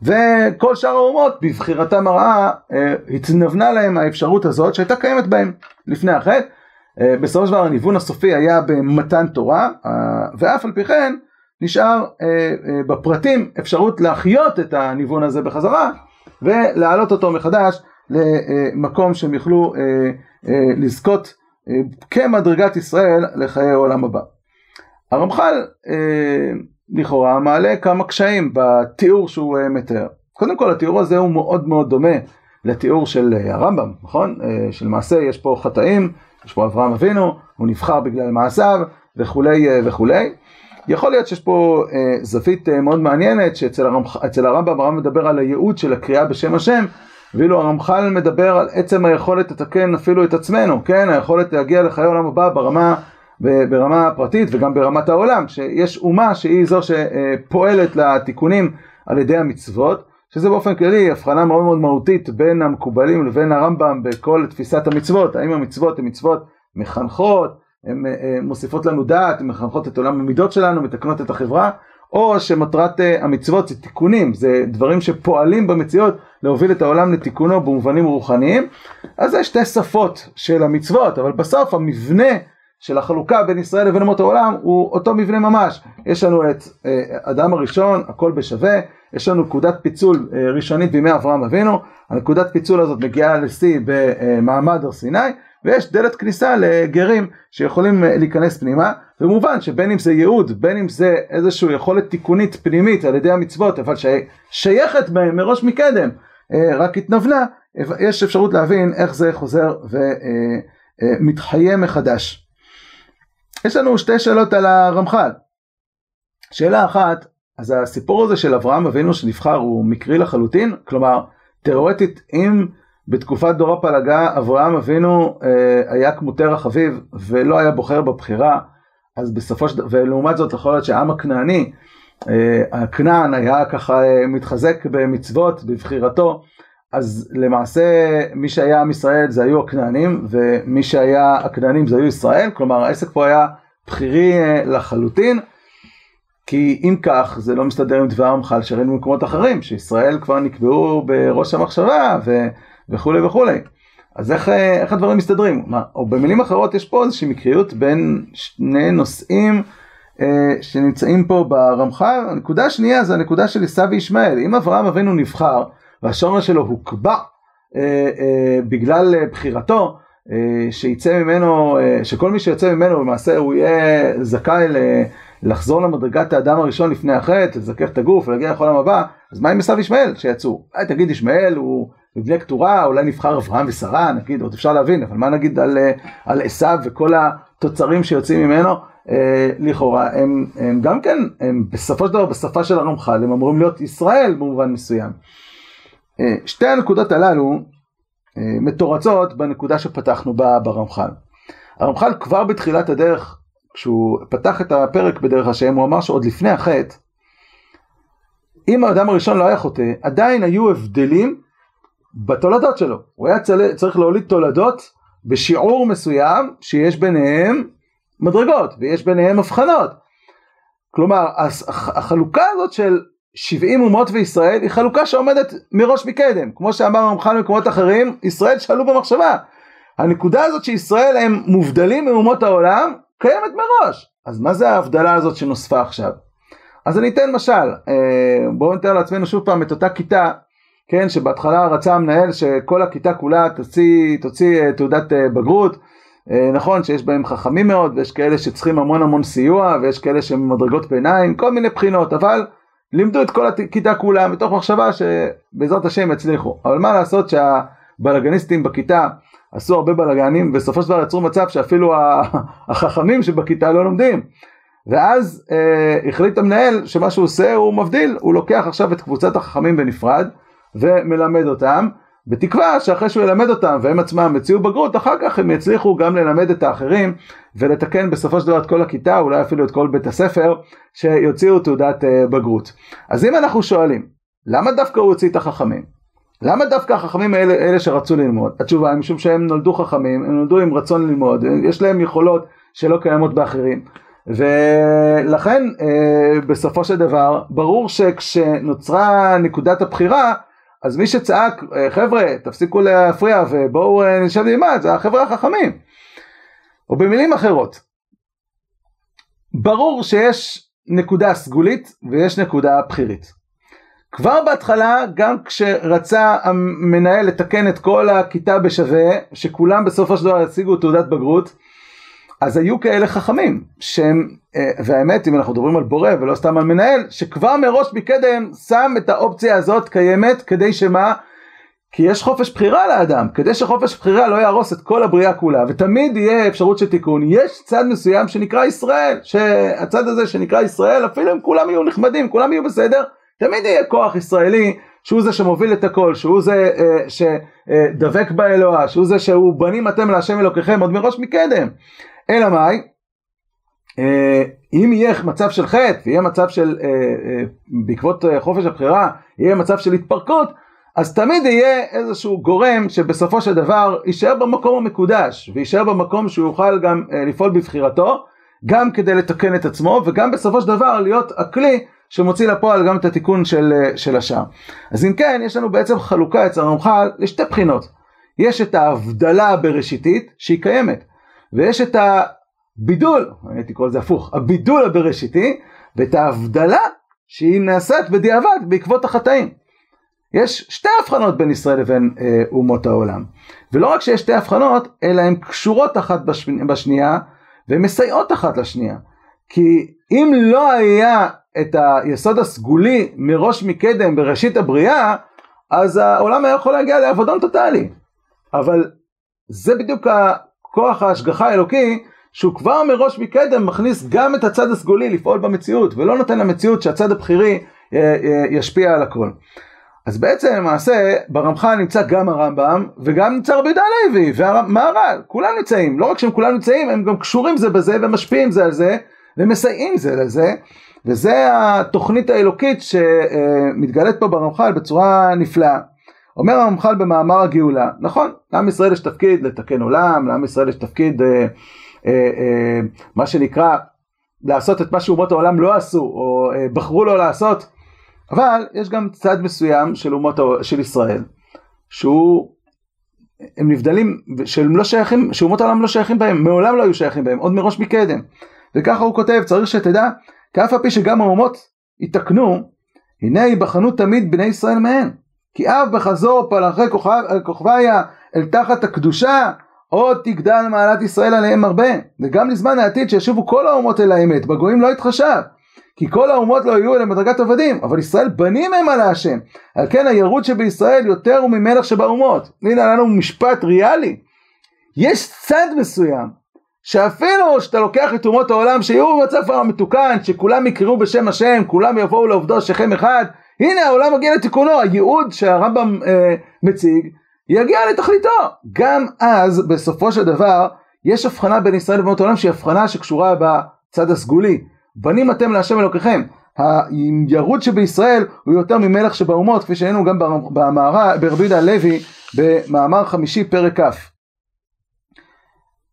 S1: וכל שאר האומות בבחירתם הרעה אה, התנוונה להם האפשרות הזאת שהייתה קיימת בהם לפני החטא. בסופו של דבר הניוון הסופי היה במתן תורה, ואף על פי כן נשאר בפרטים אפשרות להחיות את הניוון הזה בחזרה ולהעלות אותו מחדש למקום שהם יוכלו אה, אה, לזכות אה, כמדרגת ישראל לחיי העולם הבא. הרמח"ל לכאורה מעלה כמה קשיים בתיאור שהוא מתאר. קודם כל התיאור הזה הוא מאוד מאוד דומה לתיאור של הרמב"ם, נכון? שלמעשה יש פה חטאים, יש פה אברהם אבינו, הוא נבחר בגלל מעשיו וכולי וכולי. יכול להיות שיש פה זווית מאוד מעניינת שאצל הרמב"ם הרמב"ם מדבר על הייעוד של הקריאה בשם השם ואילו הרמח"ל מדבר על עצם היכולת לתקן אפילו את עצמנו, כן? היכולת להגיע לחיי העולם הבא ברמה, ברמה הפרטית וגם ברמת העולם, שיש אומה שהיא זו שפועלת לתיקונים על ידי המצוות, שזה באופן כללי הבחנה מאוד מאוד מהותית בין המקובלים לבין הרמב"ם בכל תפיסת המצוות, האם המצוות הן מצוות מחנכות, הן אה, מוסיפות לנו דעת, הן מחנכות את עולם המידות שלנו, מתקנות את החברה, או שמטרת אה, המצוות זה תיקונים, זה דברים שפועלים במציאות להוביל את העולם לתיקונו במובנים רוחניים. אז זה שתי שפות של המצוות, אבל בסוף המבנה של החלוקה בין ישראל לבין אומות העולם הוא אותו מבנה ממש. יש לנו את אה, אדם הראשון, הכל בשווה, יש לנו נקודת פיצול אה, ראשונית בימי אברהם אבינו, הנקודת פיצול הזאת מגיעה לשיא במעמד הר סיני, ויש דלת כניסה לגרים שיכולים אה, להיכנס פנימה, ומובן שבין אם זה ייעוד, בין אם זה איזושהי יכולת תיקונית פנימית על ידי המצוות, אבל ששייכת בהם מראש מקדם, רק התנוונה, יש אפשרות להבין איך זה חוזר ומתחיה מחדש. יש לנו שתי שאלות על הרמח"ל. שאלה אחת, אז הסיפור הזה של אברהם אבינו שנבחר הוא מקרי לחלוטין? כלומר, תאורטית אם בתקופת דור הפלגה אברהם אבינו אה, היה כמו תרח אביו ולא היה בוחר בבחירה, אז בסופו של דבר, ולעומת זאת יכול להיות שהעם הכנעני, אה, הכנען היה ככה אה, מתחזק במצוות, בבחירתו, אז למעשה מי שהיה עם ישראל זה היו הכנענים, ומי שהיה הכנענים זה היו ישראל, כלומר העסק פה היה בחירי אה, לחלוטין. כי אם כך זה לא מסתדר עם דבר המחל שראינו במקומות אחרים שישראל כבר נקבעו בראש המחשבה ו... וכולי וכולי. אז איך, איך הדברים מסתדרים? מה, או במילים אחרות יש פה איזושהי מקריות בין שני נושאים אה, שנמצאים פה ברמח"ל. הנקודה השנייה זה הנקודה של עשיו וישמעאל. אם אברהם אבינו נבחר והשורש שלו הוקבע אה, אה, בגלל בחירתו, אה, שיצא ממנו, אה, שכל מי שיוצא ממנו למעשה הוא יהיה זכאי ל... לחזור למדרגת האדם הראשון לפני החטא, לזכך את הגוף ולהגיע לכל העולם הבא, אז מה עם עשיו ישמעאל שיצאו? אולי תגיד ישמעאל הוא מבנה קטורה, אולי נבחר אברהם ושרה, נגיד, עוד אפשר להבין, אבל מה נגיד על, אה, על עשיו וכל התוצרים שיוצאים ממנו? אה, לכאורה, הם, הם גם כן, הם בסופו של דבר בשפה של הרמח"ל, הם אמורים להיות ישראל במובן מסוים. אה, שתי הנקודות הללו אה, מתורצות בנקודה שפתחנו בה ברמח"ל. הרמח"ל כבר בתחילת הדרך כשהוא פתח את הפרק בדרך השם, הוא אמר שעוד לפני החטא, אם האדם הראשון לא היה חוטא, עדיין היו הבדלים בתולדות שלו. הוא היה צריך להוליד תולדות בשיעור מסוים שיש ביניהם מדרגות ויש ביניהם הבחנות. כלומר, החלוקה הזאת של 70 אומות וישראל היא חלוקה שעומדת מראש מקדם. כמו שאמר הרמח"ל במקומות אחרים, ישראל שאלו במחשבה. הנקודה הזאת שישראל הם מובדלים מאומות העולם, קיימת מראש. אז מה זה ההבדלה הזאת שנוספה עכשיו? אז אני אתן משל, אה, בואו נתאר לעצמנו שוב פעם את אותה כיתה, כן, שבהתחלה רצה המנהל שכל הכיתה כולה תוציא, תוציא אה, תעודת אה, בגרות, נכון שיש בהם חכמים מאוד ויש כאלה שצריכים המון המון סיוע ויש כאלה שהם מדרגות ביניים, כל מיני בחינות, אבל לימדו את כל הכיתה כולה מתוך מחשבה שבעזרת השם יצליחו, אבל מה לעשות שהבלאגניסטים בכיתה עשו הרבה בלאגנים, ובסופו של דבר יצרו מצב שאפילו [LAUGHS] החכמים שבכיתה לא לומדים. ואז אה, החליט המנהל שמה שהוא עושה הוא מבדיל, הוא לוקח עכשיו את קבוצת החכמים בנפרד ומלמד אותם, בתקווה שאחרי שהוא ילמד אותם והם עצמם יציעו בגרות, אחר כך הם יצליחו גם ללמד את האחרים ולתקן בסופו של דבר את כל הכיתה, אולי אפילו את כל בית הספר, שיוציאו תעודת אה, בגרות. אז אם אנחנו שואלים, למה דווקא הוא הוציא את החכמים? למה דווקא החכמים האלה, אלה שרצו ללמוד? התשובה היא משום שהם נולדו חכמים, הם נולדו עם רצון ללמוד, יש להם יכולות שלא קיימות באחרים. ולכן אה, בסופו של דבר ברור שכשנוצרה נקודת הבחירה אז מי שצעק אה, חבר'ה תפסיקו להפריע ובואו אה, נשב ללמד זה החבר'ה החכמים. או במילים אחרות ברור שיש נקודה סגולית ויש נקודה בחירית. כבר בהתחלה, גם כשרצה המנהל לתקן את כל הכיתה בשווה, שכולם בסופו של דבר ישיגו תעודת בגרות, אז היו כאלה חכמים, שהם, אה, והאמת אם אנחנו מדברים על בורא ולא סתם על מנהל, שכבר מראש מקדם שם את האופציה הזאת קיימת, כדי שמה? כי יש חופש בחירה לאדם, כדי שחופש בחירה לא יהרוס את כל הבריאה כולה, ותמיד יהיה אפשרות של תיקון. יש צד מסוים שנקרא ישראל, שהצד הזה שנקרא ישראל, אפילו אם כולם יהיו נחמדים, כולם יהיו בסדר, תמיד יהיה כוח ישראלי שהוא זה שמוביל את הכל, שהוא זה אה, שדבק באלוה, שהוא זה שהוא בנים אתם להשם אלוקיכם עוד מראש מקדם. אלא מאי? אה, אם יהיה מצב של חטא, ויהיה מצב של, אה, אה, בעקבות חופש הבחירה, יהיה מצב של התפרקות, אז תמיד יהיה איזשהו גורם שבסופו של דבר יישאר במקום המקודש, ויישאר במקום שהוא יוכל גם לפעול בבחירתו, גם כדי לתקן את עצמו, וגם בסופו של דבר להיות הכלי שמוציא לפועל גם את התיקון של, של השאר. אז אם כן, יש לנו בעצם חלוקה אצל הרמח"ל לשתי בחינות. יש את ההבדלה הבראשיתית שהיא קיימת, ויש את הבידול, אני הייתי קורא לזה הפוך, הבידול הבראשיתי, ואת ההבדלה שהיא נעשית בדיעבד בעקבות החטאים. יש שתי הבחנות בין ישראל לבין אה, אומות העולם. ולא רק שיש שתי הבחנות, אלא הן קשורות אחת בשנייה, והן מסייעות אחת לשנייה. כי אם לא היה את היסוד הסגולי מראש מקדם בראשית הבריאה, אז העולם היה יכול להגיע לאבדון טוטאלי. אבל זה בדיוק הכוח ההשגחה האלוקי, שהוא כבר מראש מקדם מכניס גם את הצד הסגולי לפעול במציאות, ולא נותן למציאות שהצד הבכירי אה, אה, ישפיע על הכל. אז בעצם למעשה ברמח"ל נמצא גם הרמב"ם וגם נמצא רבי יהודה הלוי והמהר"ל, כולם נמצאים, לא רק שהם כולם נמצאים, הם גם קשורים זה בזה ומשפיעים זה על זה ומסייעים זה לזה וזה התוכנית האלוקית שמתגלית פה ברמח"ל בצורה נפלאה. אומר הרמח"ל במאמר הגאולה, נכון, לעם ישראל יש תפקיד לתקן עולם, לעם ישראל יש תפקיד אה, אה, אה, מה שנקרא לעשות את מה שאומות העולם לא עשו או אה, בחרו לא לעשות אבל יש גם צד מסוים של אומות של ישראל, שהוא, הם נבדלים, שהם לא שייכים, שאומות העולם לא שייכים בהם, מעולם לא היו שייכים בהם, עוד מראש מקדם. וככה הוא כותב, צריך שתדע, כי אף על פי שגם האומות יתקנו, הנה ייבחנו תמיד בני ישראל מהן. כי אף בחזור פלחי כוכביה אל תחת הקדושה, עוד תגדל מעלת ישראל עליהם הרבה. וגם לזמן העתיד שישובו כל האומות אל האמת, בגויים לא יתחשב. כי כל האומות לא יהיו אלה מדרגת עבדים, אבל ישראל בנים הם על השם. על כן הירוד שבישראל יותר הוא ממלך שבאומות. הנה לנו משפט ריאלי. יש צד מסוים, שאפילו שאתה לוקח את אומות העולם שיהיו במצב כבר מתוקן, שכולם יקראו בשם השם, כולם יבואו לעובדו שכם אחד, הנה העולם מגיע לתיקונו, הייעוד שהרמב"ם אה, מציג, יגיע לתכליתו. גם אז, בסופו של דבר, יש הבחנה בין ישראל ואומות העולם שהיא הבחנה שקשורה בצד הסגולי. בנים אתם להשם אלוקיכם. הירוד שבישראל הוא יותר ממלך שבאומות, כפי שהיינו גם במערה, ברבי יהודה הלוי, במאמר חמישי פרק כ'.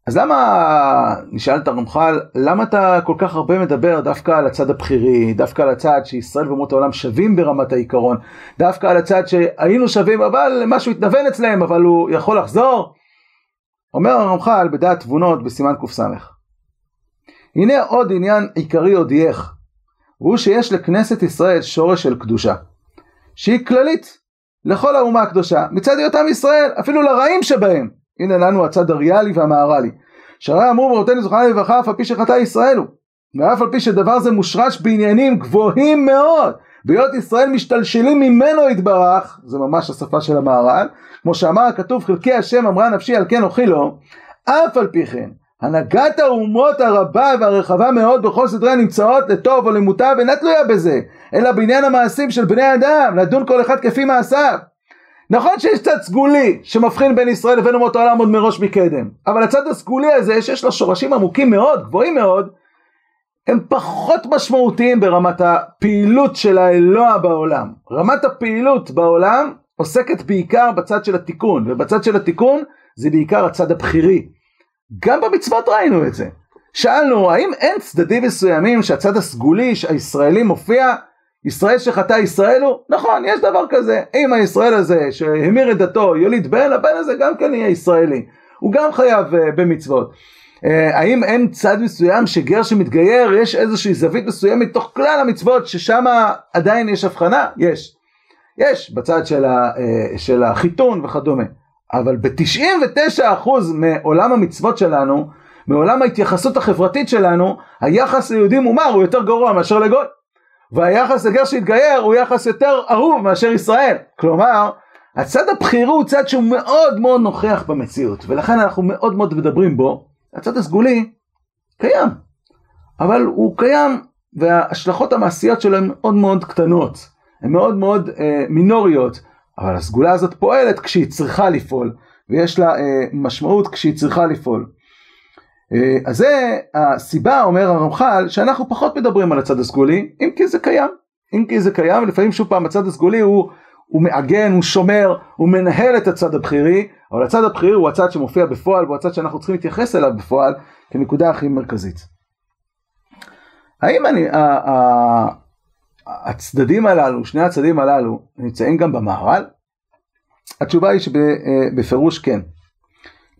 S1: אז למה, נשאל את הרמח"ל, למה אתה כל כך הרבה מדבר דווקא על הצד הבכירי, דווקא על הצד שישראל ואומות העולם שווים ברמת העיקרון, דווקא על הצד שהיינו שווים אבל משהו התנוון אצלם אבל הוא יכול לחזור? אומר הרמח"ל בדעת תבונות בסימן קס הנה עוד עניין עיקרי הודיעך, והוא שיש לכנסת ישראל שורש של קדושה, שהיא כללית לכל האומה הקדושה, מצד היותם ישראל, אפילו לרעים שבהם. הנה לנו הצד הריאלי והמהר"לי. שהרי אמרו ברותינו זכרונה לברכה אף על פי שחטא ישראל הוא. ואף על פי שדבר זה מושרש בעניינים גבוהים מאוד, בהיות ישראל משתלשלים ממנו יתברך, זה ממש השפה של המהר"ל, כמו שאמר הכתוב חלקי השם אמרה נפשי על כן אוכי לו, אף על פי כן הנהגת האומות הרבה והרחבה מאוד בכל סדרי הנמצאות לטוב או למוטב אינה תלויה בזה, אלא בעניין המעשים של בני אדם, לדון כל אחד כפי מעשיו. נכון שיש צד סגולי שמבחין בין ישראל לבין אומות העולם עוד מראש מקדם, אבל הצד הסגולי הזה שיש לו שורשים עמוקים מאוד, גבוהים מאוד, הם פחות משמעותיים ברמת הפעילות של האלוה בעולם. רמת הפעילות בעולם עוסקת בעיקר בצד של התיקון, ובצד של התיקון זה בעיקר הצד הבכירי. גם במצוות ראינו את זה. שאלנו, האם אין צדדים מסוימים שהצד הסגולי הישראלי מופיע? ישראל שחטא ישראל הוא? נכון, יש דבר כזה. אם הישראל הזה שהמיר את דתו יוליד בן, הבן הזה גם כן יהיה ישראלי. הוא גם חייב uh, במצוות. Uh, האם אין צד מסוים שגר שמתגייר, יש איזושהי זווית מסוימת מתוך כלל המצוות ששם עדיין יש הבחנה? יש. יש בצד של, ה, uh, של החיתון וכדומה. אבל ב-99% מעולם המצוות שלנו, מעולם ההתייחסות החברתית שלנו, היחס ליהודים מומר הוא יותר גרוע מאשר לגוי. והיחס לגר שהתגייר הוא יחס יותר אהוב מאשר ישראל. כלומר, הצד הבכירי הוא צד שהוא מאוד מאוד נוכח במציאות, ולכן אנחנו מאוד מאוד מדברים בו. הצד הסגולי קיים, אבל הוא קיים וההשלכות המעשיות שלו הן מאוד מאוד קטנות, הן מאוד מאוד אה, מינוריות. אבל הסגולה הזאת פועלת כשהיא צריכה לפעול, ויש לה אה, משמעות כשהיא צריכה לפעול. אה, אז זה הסיבה, אומר הרמח"ל, שאנחנו פחות מדברים על הצד הסגולי, אם כי זה קיים. אם כי זה קיים, ולפעמים שוב פעם הצד הסגולי הוא, הוא מעגן, הוא שומר, הוא מנהל את הצד הבכירי, אבל הצד הבכירי הוא הצד שמופיע בפועל, והוא הצד שאנחנו צריכים להתייחס אליו בפועל כנקודה הכי מרכזית. האם אני, הצדדים הללו, שני הצדדים הללו, נמצאים גם במהר"ל? התשובה היא שבפירוש כן.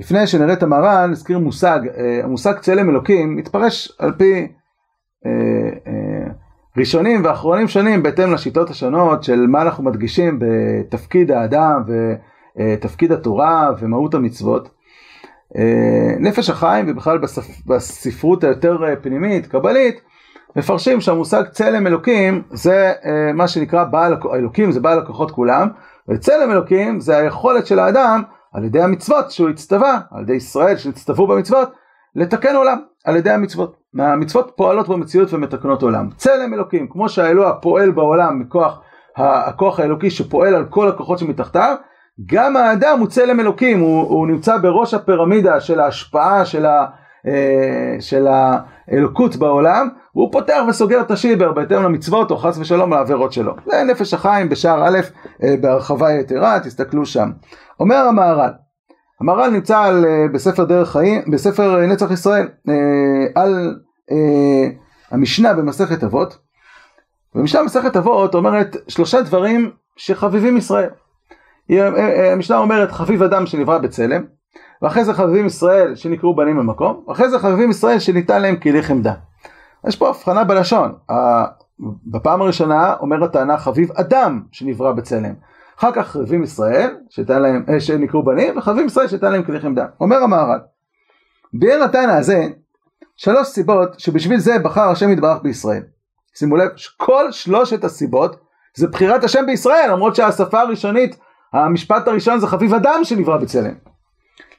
S1: לפני שנראה את המהר"ל, נזכיר מושג, אה, המושג צלם אלוקים מתפרש על פי אה, אה, ראשונים ואחרונים שונים בהתאם לשיטות השונות של מה אנחנו מדגישים בתפקיד האדם ותפקיד התורה ומהות המצוות. נפש החיים ובכלל בספרות היותר פנימית, קבלית, מפרשים שהמושג צלם אלוקים זה מה שנקרא בעל, אלוקים זה בעל הכוחות כולם, וצלם אלוקים זה היכולת של האדם על ידי המצוות שהוא הצטווה, על ידי ישראל שהצטוו במצוות, לתקן עולם על ידי המצוות. המצוות פועלות במציאות ומתקנות עולם. צלם אלוקים, כמו שהאלוה פועל בעולם מכוח הכוח האלוקי שפועל על כל הכוחות שמתחתיו, גם האדם הוא צלם אלוקים, הוא, הוא נמצא בראש הפירמידה של ההשפעה של, ה, של האלוקות בעולם, והוא פותח וסוגר את השיבר בהתאם למצוות או חס ושלום לעבירות שלו. זה נפש החיים בשער א' אה, בהרחבה יתרה, תסתכלו שם. אומר המהר"ל, המהר"ל נמצא על, אה, בספר דרך חיים, בספר נצח ישראל, על המשנה במסכת אבות, ומשנה במסכת אבות אומרת שלושה דברים שחביבים ישראל. המשנה אומרת חביב אדם שנברא בצלם, ואחרי זה חביבים ישראל שנקראו בנים במקום, ואחרי זה חביבים ישראל שניתן להם כלי חמדה. יש פה הבחנה בלשון, בפעם הראשונה אומר הטענה חביב אדם שנברא בצלם, אחר כך חביבים ישראל להם, אה, שנקראו בנים, וחביבים ישראל שניתן להם כלי חמדה. אומר המהר"ל, ביאר הטענה הזה שלוש סיבות שבשביל זה בחר השם יתברך בישראל. שימו לב, כל שלושת הסיבות זה בחירת השם בישראל, למרות שהשפה הראשונית המשפט הראשון זה חביב אדם שנברא בצלם.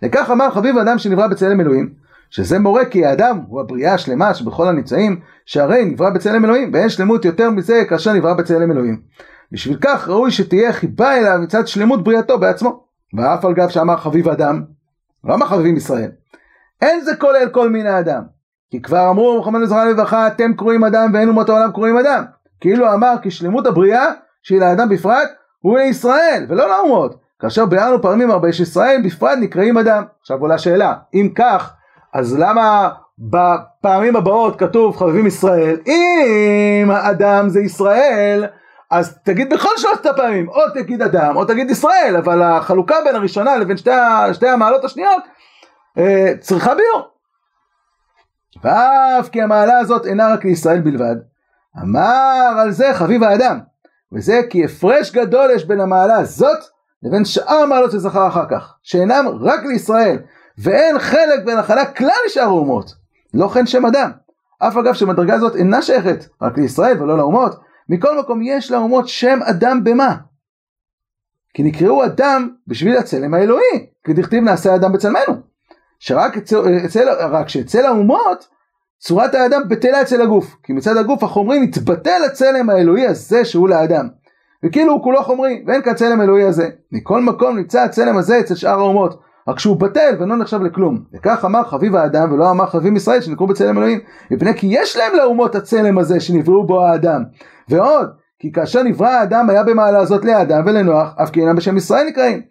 S1: לכך אמר חביב אדם שנברא בצלם אלוהים, שזה מורה כי האדם הוא הבריאה השלמה שבכל הנמצאים, שהרי נברא בצלם אלוהים, ואין שלמות יותר מזה כאשר נברא בצלם אלוהים. בשביל כך ראוי שתהיה חיבה אליו מצד שלמות בריאתו בעצמו. ואף על גב שאמר חביב אדם, לא אמר חביבים ישראל. אין זה כולל כל מין האדם. כי כבר אמרו מוחמד זכרונה לברכה אתם קרואים אדם ואין אומות העולם קרואים אדם. כאילו אמר כי שלמות הבריאה שהיא לאדם בפרט הוא לישראל ולא לאומות. כאשר ביארנו פעמים הרבה שישראל בפרט נקראים אדם. עכשיו עולה שאלה, אם כך, אז למה בפעמים הבאות כתוב חביבים ישראל? אם האדם זה ישראל, אז תגיד בכל שלושת הפעמים, או תגיד אדם או תגיד ישראל, אבל החלוקה בין הראשונה לבין שתי, שתי המעלות השניות אה, צריכה ביור. ואף כי המעלה הזאת אינה רק לישראל בלבד, אמר על זה חביב האדם. וזה כי הפרש גדול יש בין המעלה הזאת לבין שאר המעלות שזכר אחר כך, שאינם רק לישראל, ואין חלק ונחלה כלל לשאר האומות, לא כן שם אדם. אף אגב שמדרגה הזאת אינה שייכת רק לישראל ולא לאומות, מכל מקום יש לאומות שם אדם במה? כי נקראו אדם בשביל הצלם האלוהי, כי דכתיב נעשה אדם בצלמנו. שרק אצל, אצל, רק שאצל האומות צורת האדם בטלה אצל הגוף, כי מצד הגוף החומרי מתבטל הצלם האלוהי הזה שהוא לאדם. וכאילו הוא כולו חומרי, ואין כצלם אלוהי הזה. מכל מקום נמצא הצלם הזה אצל שאר האומות, רק שהוא בטל ואינו נחשב לכלום. וכך אמר חביב האדם ולא אמר חביב ישראל שנקראו בצלם אלוהים, מפני כי יש להם לאומות הצלם הזה שנבראו בו האדם. ועוד, כי כאשר נברא האדם היה במעלה הזאת לאדם ולנוח, אף כי אינם בשם ישראל נקראים.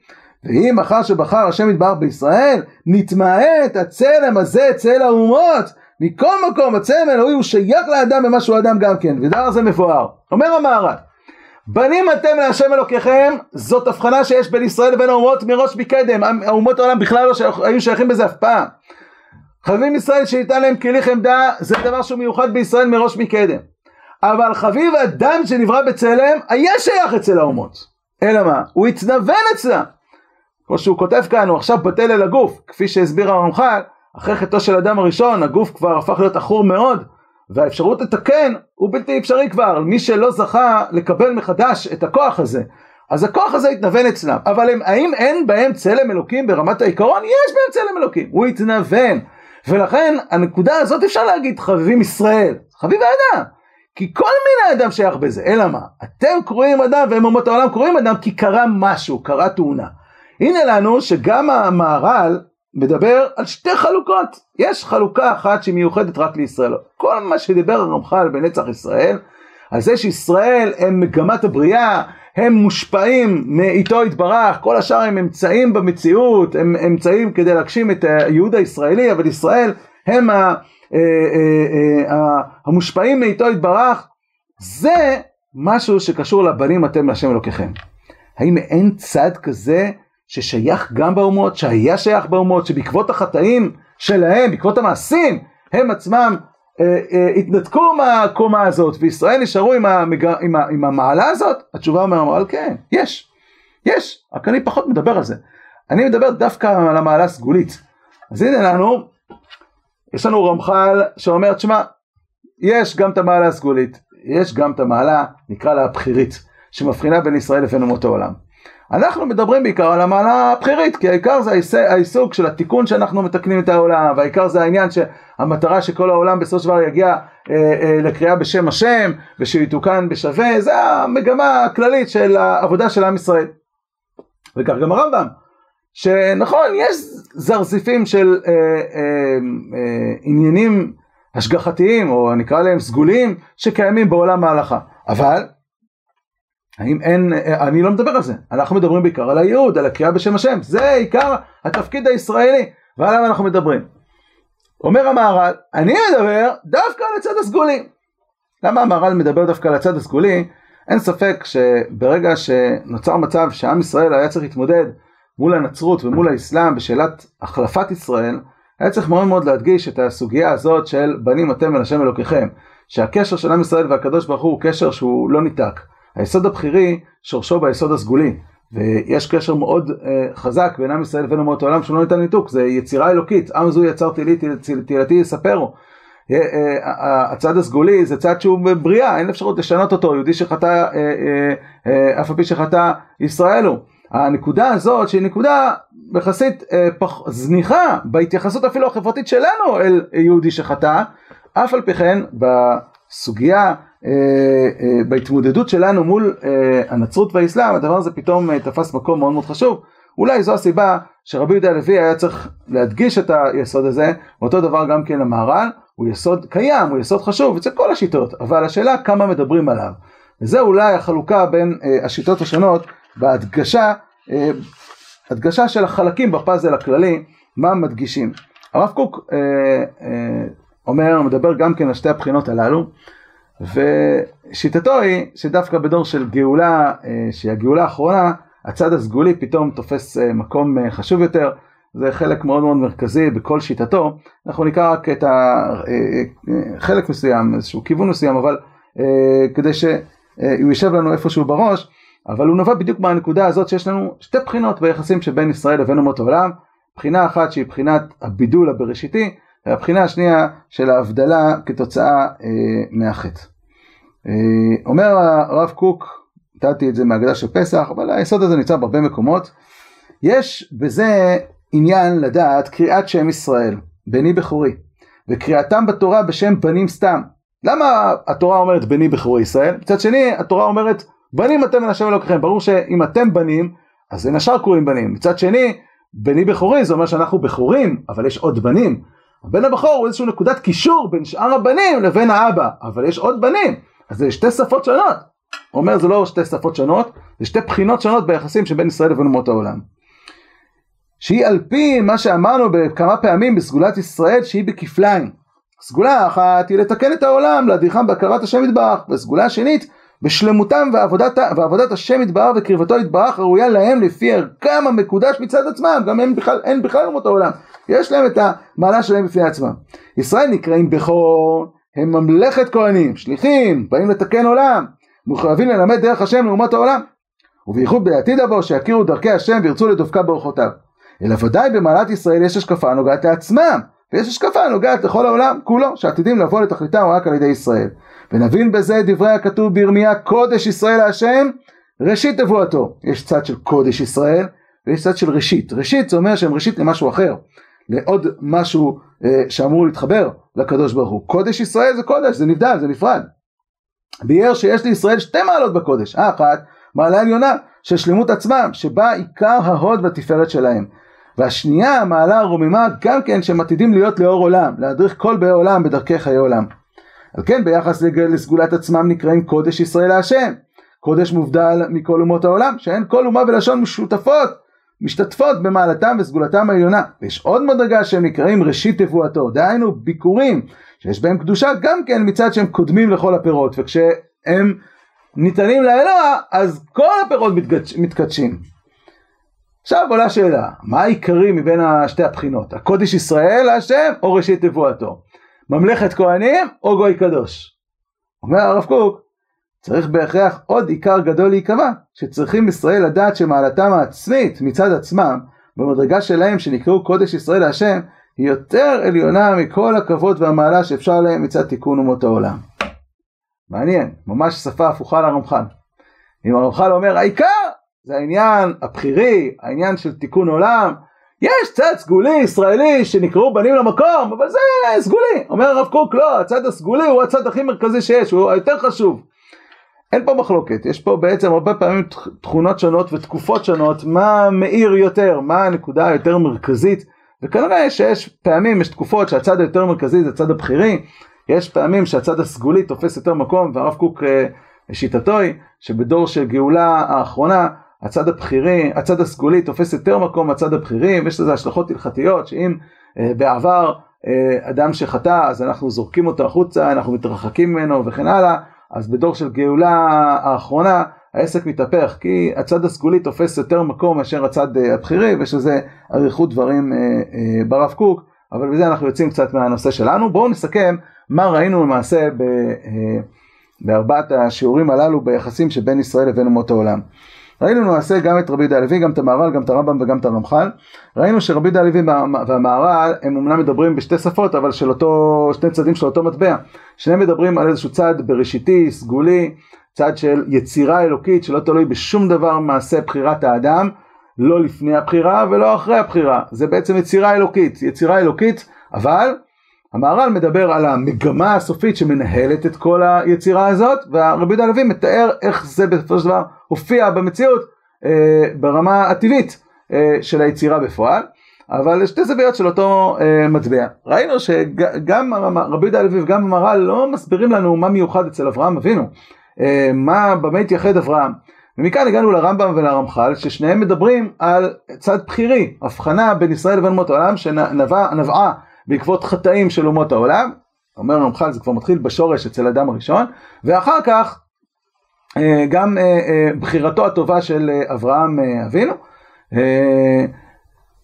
S1: ואם אחר שבחר השם יתברך בישראל, נתמעט הצלם הזה אצל האומות, מכל מקום הצלם האלוהי הוא שייך לאדם במה שהוא אדם גם כן, ודבר זה מבואר. אומר המהר"ל, בנים אתם להשם אלוקיכם, זאת הבחנה שיש בין ישראל לבין האומות מראש מקדם, האומות העולם בכלל לא שייך, היו שייכים בזה אף פעם. חביבים ישראל שניתן להם כלי חמדה, זה דבר שהוא מיוחד בישראל מראש מקדם. אבל חביב אדם שנברא בצלם, היה שייך אצל האומות. אלא מה? הוא התנוון אצלה. כמו שהוא כותב כאן, הוא עכשיו בטל אל הגוף, כפי שהסביר הרמח"ל, אחרי חטאו של אדם הראשון, הגוף כבר הפך להיות עכור מאוד, והאפשרות לתקן הוא בלתי אפשרי כבר, מי שלא זכה לקבל מחדש את הכוח הזה, אז הכוח הזה התנוון אצלם, אבל הם, האם אין בהם צלם אלוקים ברמת העיקרון? יש בהם צלם אלוקים, הוא התנוון, ולכן הנקודה הזאת אפשר להגיד חביבים ישראל, חביב האדם, כי כל מיני אדם שייך בזה, אלא מה? אתם קרואים אדם והם אומות העולם קרואים אדם כי קרה משהו, קרה תאונה. הנה לנו שגם המהר"ל מדבר על שתי חלוקות. יש חלוקה אחת שהיא מיוחדת רק לישראל. כל מה שדיבר הרמח"ל בנצח ישראל, על זה שישראל הם מגמת הבריאה, הם מושפעים מאיתו יתברך, כל השאר הם אמצעים במציאות, הם אמצעים כדי להגשים את הייעוד הישראלי, אבל ישראל הם ה, אה, אה, אה, המושפעים מאיתו יתברך, זה משהו שקשור לבנים אתם להשם אלוקיכם. האם אין צד כזה ששייך גם באומות, שהיה שייך באומות, שבעקבות החטאים שלהם, בעקבות המעשים, הם עצמם אה, אה, התנתקו מהקומה הזאת, וישראל נשארו עם, המג... עם, ה... עם המעלה הזאת? התשובה אומר, אבל כן, יש, יש, רק אני פחות מדבר על זה. אני מדבר דווקא על המעלה הסגולית. אז הנה לנו, יש לנו רמח"ל שאומר, תשמע, יש גם את המעלה הסגולית, יש גם את המעלה, נקרא לה הבכירית, שמבחינה בין ישראל לבין אומות העולם. אנחנו מדברים בעיקר על המעלה הבכירית, כי העיקר זה העיסוק של התיקון שאנחנו מתקנים את העולם, והעיקר זה העניין שהמטרה שכל העולם בסופו של דבר יגיע אה, אה, לקריאה בשם השם, ושיתוקן בשווה, זה המגמה הכללית של העבודה של עם ישראל. וכך גם הרמב"ם, שנכון, יש זרזיפים של אה, אה, אה, עניינים השגחתיים, או נקרא להם סגוליים, שקיימים בעולם ההלכה, אבל האם אין, אני לא מדבר על זה, אנחנו מדברים בעיקר על הייעוד, על הקריאה בשם השם, זה עיקר התפקיד הישראלי, ועליו אנחנו מדברים. אומר המהר"ל, אני מדבר דווקא על הצד הסגולי. למה המהר"ל מדבר דווקא על הצד הסגולי? אין ספק שברגע שנוצר מצב שעם ישראל היה צריך להתמודד מול הנצרות ומול האסלאם בשאלת החלפת ישראל, היה צריך מאוד מאוד להדגיש את הסוגיה הזאת של בנים אתם אל השם אלוקיכם, שהקשר של עם ישראל והקדוש ברוך הוא קשר שהוא לא ניתק. היסוד הבכירי שורשו ביסוד הסגולי, ויש קשר מאוד uh, חזק בין עם ישראל לבין אומות העולם שהוא לא ניתן ניתוק, זה יצירה אלוקית, עם זו יצרתי לי, תהילתי יספרו. Uh, הצד הסגולי זה צד שהוא בבריאה, אין אפשרות לשנות אותו, יהודי שחטא, אף על פי שחטא ישראל הוא. הנקודה הזאת שהיא נקודה יחסית פח, זניחה בהתייחסות אפילו החברתית שלנו אל יהודי שחטא, אף על פי כן בסוגיה אה, אה, בהתמודדות שלנו מול אה, הנצרות והאסלאם, הדבר הזה פתאום תפס מקום מאוד מאוד חשוב. אולי זו הסיבה שרבי יהודה הלוי היה צריך להדגיש את היסוד הזה, ואותו דבר גם כן המהר"ל, הוא יסוד קיים, הוא יסוד חשוב אצל כל השיטות, אבל השאלה כמה מדברים עליו. וזה אולי החלוקה בין השיטות השונות בהדגשה, הדגשה של החלקים בפאזל הכללי, מה מדגישים. הרב קוק אומר, מדבר גם כן על שתי הבחינות הללו. ושיטתו היא שדווקא בדור של גאולה, אה, שהיא הגאולה האחרונה, הצד הסגולי פתאום תופס אה, מקום אה, חשוב יותר, זה חלק מאוד מאוד מרכזי בכל שיטתו, אנחנו נקרא רק את החלק מסוים, איזשהו כיוון מסוים, אבל כדי שהוא יישב לנו איפשהו בראש, אבל הוא נובע בדיוק מהנקודה הזאת שיש לנו שתי בחינות ביחסים שבין ישראל לבין אומות העולם, בחינה אחת שהיא בחינת הבידול הבראשיתי, והבחינה השנייה של ההבדלה כתוצאה אה, מהחטא. אה, אומר הרב קוק, נתתי את זה מהגדה של פסח, אבל היסוד הזה נמצא בהרבה מקומות. יש בזה עניין לדעת קריאת שם ישראל, בני בכורי, וקריאתם בתורה בשם בנים סתם. למה התורה אומרת בני בכורי ישראל? מצד שני, התורה אומרת בנים אתם מן השם אלוקיכם. ברור שאם אתם בנים, אז אין השאר קוראים בנים. מצד שני, בני בכורי זה אומר שאנחנו בכורים, אבל יש עוד בנים. הבן הבכור הוא איזושהי נקודת קישור בין שאר הבנים לבין האבא, אבל יש עוד בנים, אז זה שתי שפות שונות. הוא אומר זה לא שתי שפות שונות, זה שתי בחינות שונות ביחסים שבין ישראל לבין אומות העולם. שהיא על פי מה שאמרנו בכמה פעמים בסגולת ישראל שהיא בכפליים. סגולה אחת היא לתקן את העולם, להדריכם בהכרת השם יתברך, והסגולה השנית בשלמותם ועבודת, ועבודת השם יתברך וקרבתו יתברך ראויה להם לפי ערכם המקודש מצד עצמם, גם אין בכלל אומות העולם. יש להם את המעלה שלהם בפני עצמם. ישראל נקראים בכור, הם ממלכת כהנים, שליחים, באים לתקן עולם, מחויבים ללמד דרך השם לאומות העולם. ובייחוד בעתיד הבא שיכירו דרכי השם וירצו לדופקה באורחותיו. אלא ודאי במעלת ישראל יש השקפה הנוגעת לעצמם, ויש השקפה הנוגעת לכל העולם כולו, שעתידים לבוא לתכליתם רק על ידי ישראל. ונבין בזה דברי הכתוב בירמיה קודש ישראל להשם ראשית נבואתו. יש צד של קודש ישראל ויש צד של ראשית. ראשית זה אומר שהם ראשית למשהו אחר. לעוד משהו אה, שאמור להתחבר לקדוש ברוך הוא. קודש ישראל זה קודש, זה נבדל, זה נפרד. ביאר שיש לישראל שתי מעלות בקודש. האחת, מעלה עליונה של שלמות עצמם, שבה עיקר ההוד והתפארת שלהם. והשנייה, המעלה הרוממה, גם כן שהם עתידים להיות לאור עולם, להדריך כל באי עולם בדרכי חיי עולם. על כן ביחס לסגולת עצמם נקראים קודש ישראל להשם. קודש מובדל מכל אומות העולם, שאין כל אומה ולשון משותפות משתתפות במעלתם וסגולתם העליונה. ויש עוד מדרגה שהם נקראים ראשית תבואתו, דהיינו ביקורים שיש בהם קדושה גם כן מצד שהם קודמים לכל הפירות, וכשהם ניתנים לאלוה אז כל הפירות מתקדש, מתקדשים. עכשיו עולה שאלה, מה העיקרי מבין שתי הבחינות? הקודש ישראל השם או ראשית תבואתו? ממלכת כהנים או גוי קדוש? אומר הרב קוק, צריך בהכרח עוד עיקר גדול להיקבע, שצריכים ישראל לדעת שמעלתם העצמית מצד עצמם, במדרגה שלהם שנקראו קודש ישראל להשם, היא יותר עליונה מכל הכבוד והמעלה שאפשר להם מצד תיקון אומות העולם. מעניין, ממש שפה הפוכה לרמח"ל. אם הרמח"ל אומר העיקר זה העניין הבכירי, העניין של תיקון עולם. יש צד סגולי ישראלי שנקראו בנים למקום, אבל זה סגולי. אומר הרב קוק, לא, הצד הסגולי הוא הצד הכי מרכזי שיש, הוא היותר חשוב. אין פה מחלוקת, יש פה בעצם הרבה פעמים תכונות שונות ותקופות שונות, מה מאיר יותר, מה הנקודה היותר מרכזית, וכנראה שיש פעמים, יש תקופות שהצד היותר מרכזי זה הצד הבכירי, יש פעמים שהצד הסגולי תופס יותר מקום, והרב קוק אה, שיטתו היא שבדור של גאולה האחרונה, הצד הבכירי, הצד הסגולי תופס יותר מקום מהצד הבכירי, ויש לזה השלכות הלכתיות, שאם אה, בעבר אה, אדם שחטא, אז אנחנו זורקים אותו החוצה, אנחנו מתרחקים ממנו וכן הלאה, אז בדור של גאולה האחרונה העסק מתהפך, כי הצד הסגולי תופס יותר מקום מאשר הצד אה, הבכירי, ויש לזה אריכות דברים אה, אה, ברב קוק, אבל בזה אנחנו יוצאים קצת מהנושא שלנו. בואו נסכם מה ראינו למעשה בארבעת השיעורים הללו ביחסים שבין ישראל לבין אומות העולם. ראינו למעשה גם את רבי יהודה הלוי, גם את המהר"ל, גם את הרמב"ם וגם את הרמח"ל. ראינו שרבי יהודה הלוי והמהר"ל הם אמנם מדברים בשתי שפות, אבל של אותו, שני צדדים של אותו מטבע. שניהם מדברים על איזשהו צד בראשיתי, סגולי, צד של יצירה אלוקית שלא תלוי בשום דבר מעשה בחירת האדם, לא לפני הבחירה ולא אחרי הבחירה. זה בעצם יצירה אלוקית, יצירה אלוקית, אבל המהר"ל מדבר על המגמה הסופית שמנהלת את כל היצירה הזאת, והרבי יהודה הלוי מתאר איך זה בסופו של דבר הופיע במציאות אה, ברמה הטבעית אה, של היצירה בפועל, אבל שתי זוויות של אותו אה, מטבע. ראינו שגם רבי יהודה הלוי וגם המהר"ל לא מסבירים לנו מה מיוחד אצל אברהם אבינו, אה, מה, במה התייחד אברהם. ומכאן הגענו לרמב"ם ולרמח"ל, ששניהם מדברים על צד בכירי, הבחנה בין ישראל לבין אומות העולם שנבעה בעקבות חטאים של אומות העולם, אומר רמח"ל זה כבר מתחיל בשורש אצל אדם הראשון, ואחר כך אה, גם אה, אה, בחירתו הטובה של אברהם אבינו.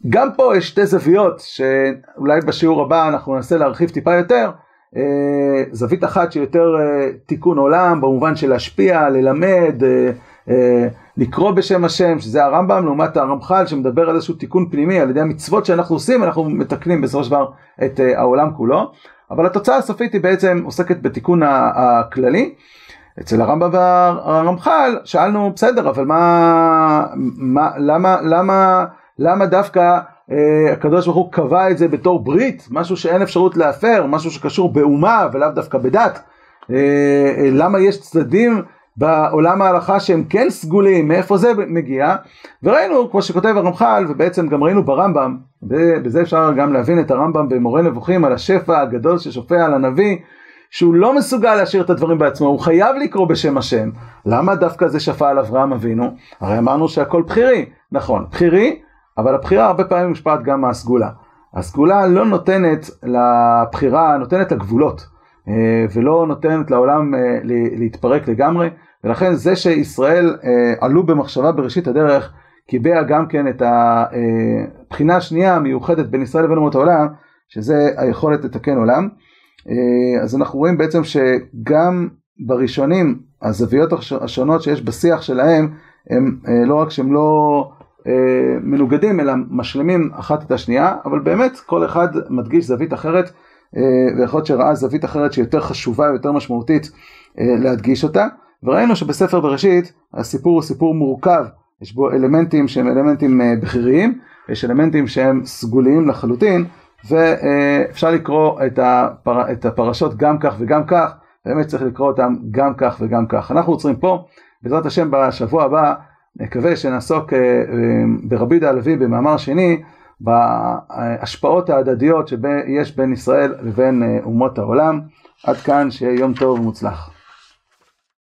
S1: גם פה יש שתי זוויות שאולי בשיעור הבא אנחנו ננסה להרחיב טיפה יותר. זווית אחת שיותר תיקון עולם במובן של להשפיע, ללמד, לקרוא בשם השם, שזה הרמב"ם, לעומת הרמח"ל שמדבר על איזשהו תיקון פנימי, על ידי המצוות שאנחנו עושים, אנחנו מתקנים בסופו של דבר את העולם כולו. אבל התוצאה הסופית היא בעצם עוסקת בתיקון הכללי. אצל הרמב"ם והרמח"ל שאלנו בסדר אבל מה, מה למה, למה, למה דווקא אה, הקדוש ברוך הוא קבע את זה בתור ברית משהו שאין אפשרות להפר משהו שקשור באומה ולאו דווקא בדת אה, אה, למה יש צדדים בעולם ההלכה שהם כן סגולים מאיפה זה מגיע וראינו כמו שכותב הרמח"ל ובעצם גם ראינו ברמב"ם ובזה אפשר גם להבין את הרמב"ם במורה נבוכים על השפע הגדול ששופע על הנביא שהוא לא מסוגל להשאיר את הדברים בעצמו, הוא חייב לקרוא בשם השם. למה דווקא זה שפע על אברהם אבינו? הרי אמרנו שהכל בחירי. נכון, בחירי, אבל הבחירה הרבה פעמים מושפעת גם מהסגולה. הסגולה לא נותנת לבחירה, נותנת לגבולות, ולא נותנת לעולם אה, להתפרק לגמרי, ולכן זה שישראל אה, עלו במחשבה בראשית הדרך, קיבע גם כן את הבחינה השנייה המיוחדת בין ישראל לבין אומות העולם, שזה היכולת לתקן עולם. אה, אז אנחנו רואים בעצם שגם בראשונים הזוויות השונות שיש בשיח שלהם הם אה, לא רק שהם לא אה, מנוגדים אלא משלימים אחת את השנייה אבל באמת כל אחד מדגיש זווית אחרת ויכול להיות שראה זווית אחרת שהיא יותר חשובה יותר משמעותית להדגיש אותה. וראינו שבספר בראשית הסיפור הוא סיפור מורכב. יש בו אלמנטים שהם אלמנטים בכיריים יש אלמנטים שהם סגוליים לחלוטין ואפשר לקרוא את, הפר... את הפרשות גם כך וגם כך, באמת צריך לקרוא אותם גם כך וגם כך. אנחנו עוצרים פה, בעזרת השם בשבוע הבא נקווה שנעסוק אה, אה, ברבי יהודה הלוי במאמר שני, בהשפעות ההדדיות שיש בין ישראל לבין אה, אומות העולם. עד כאן, שיהיה יום טוב ומוצלח.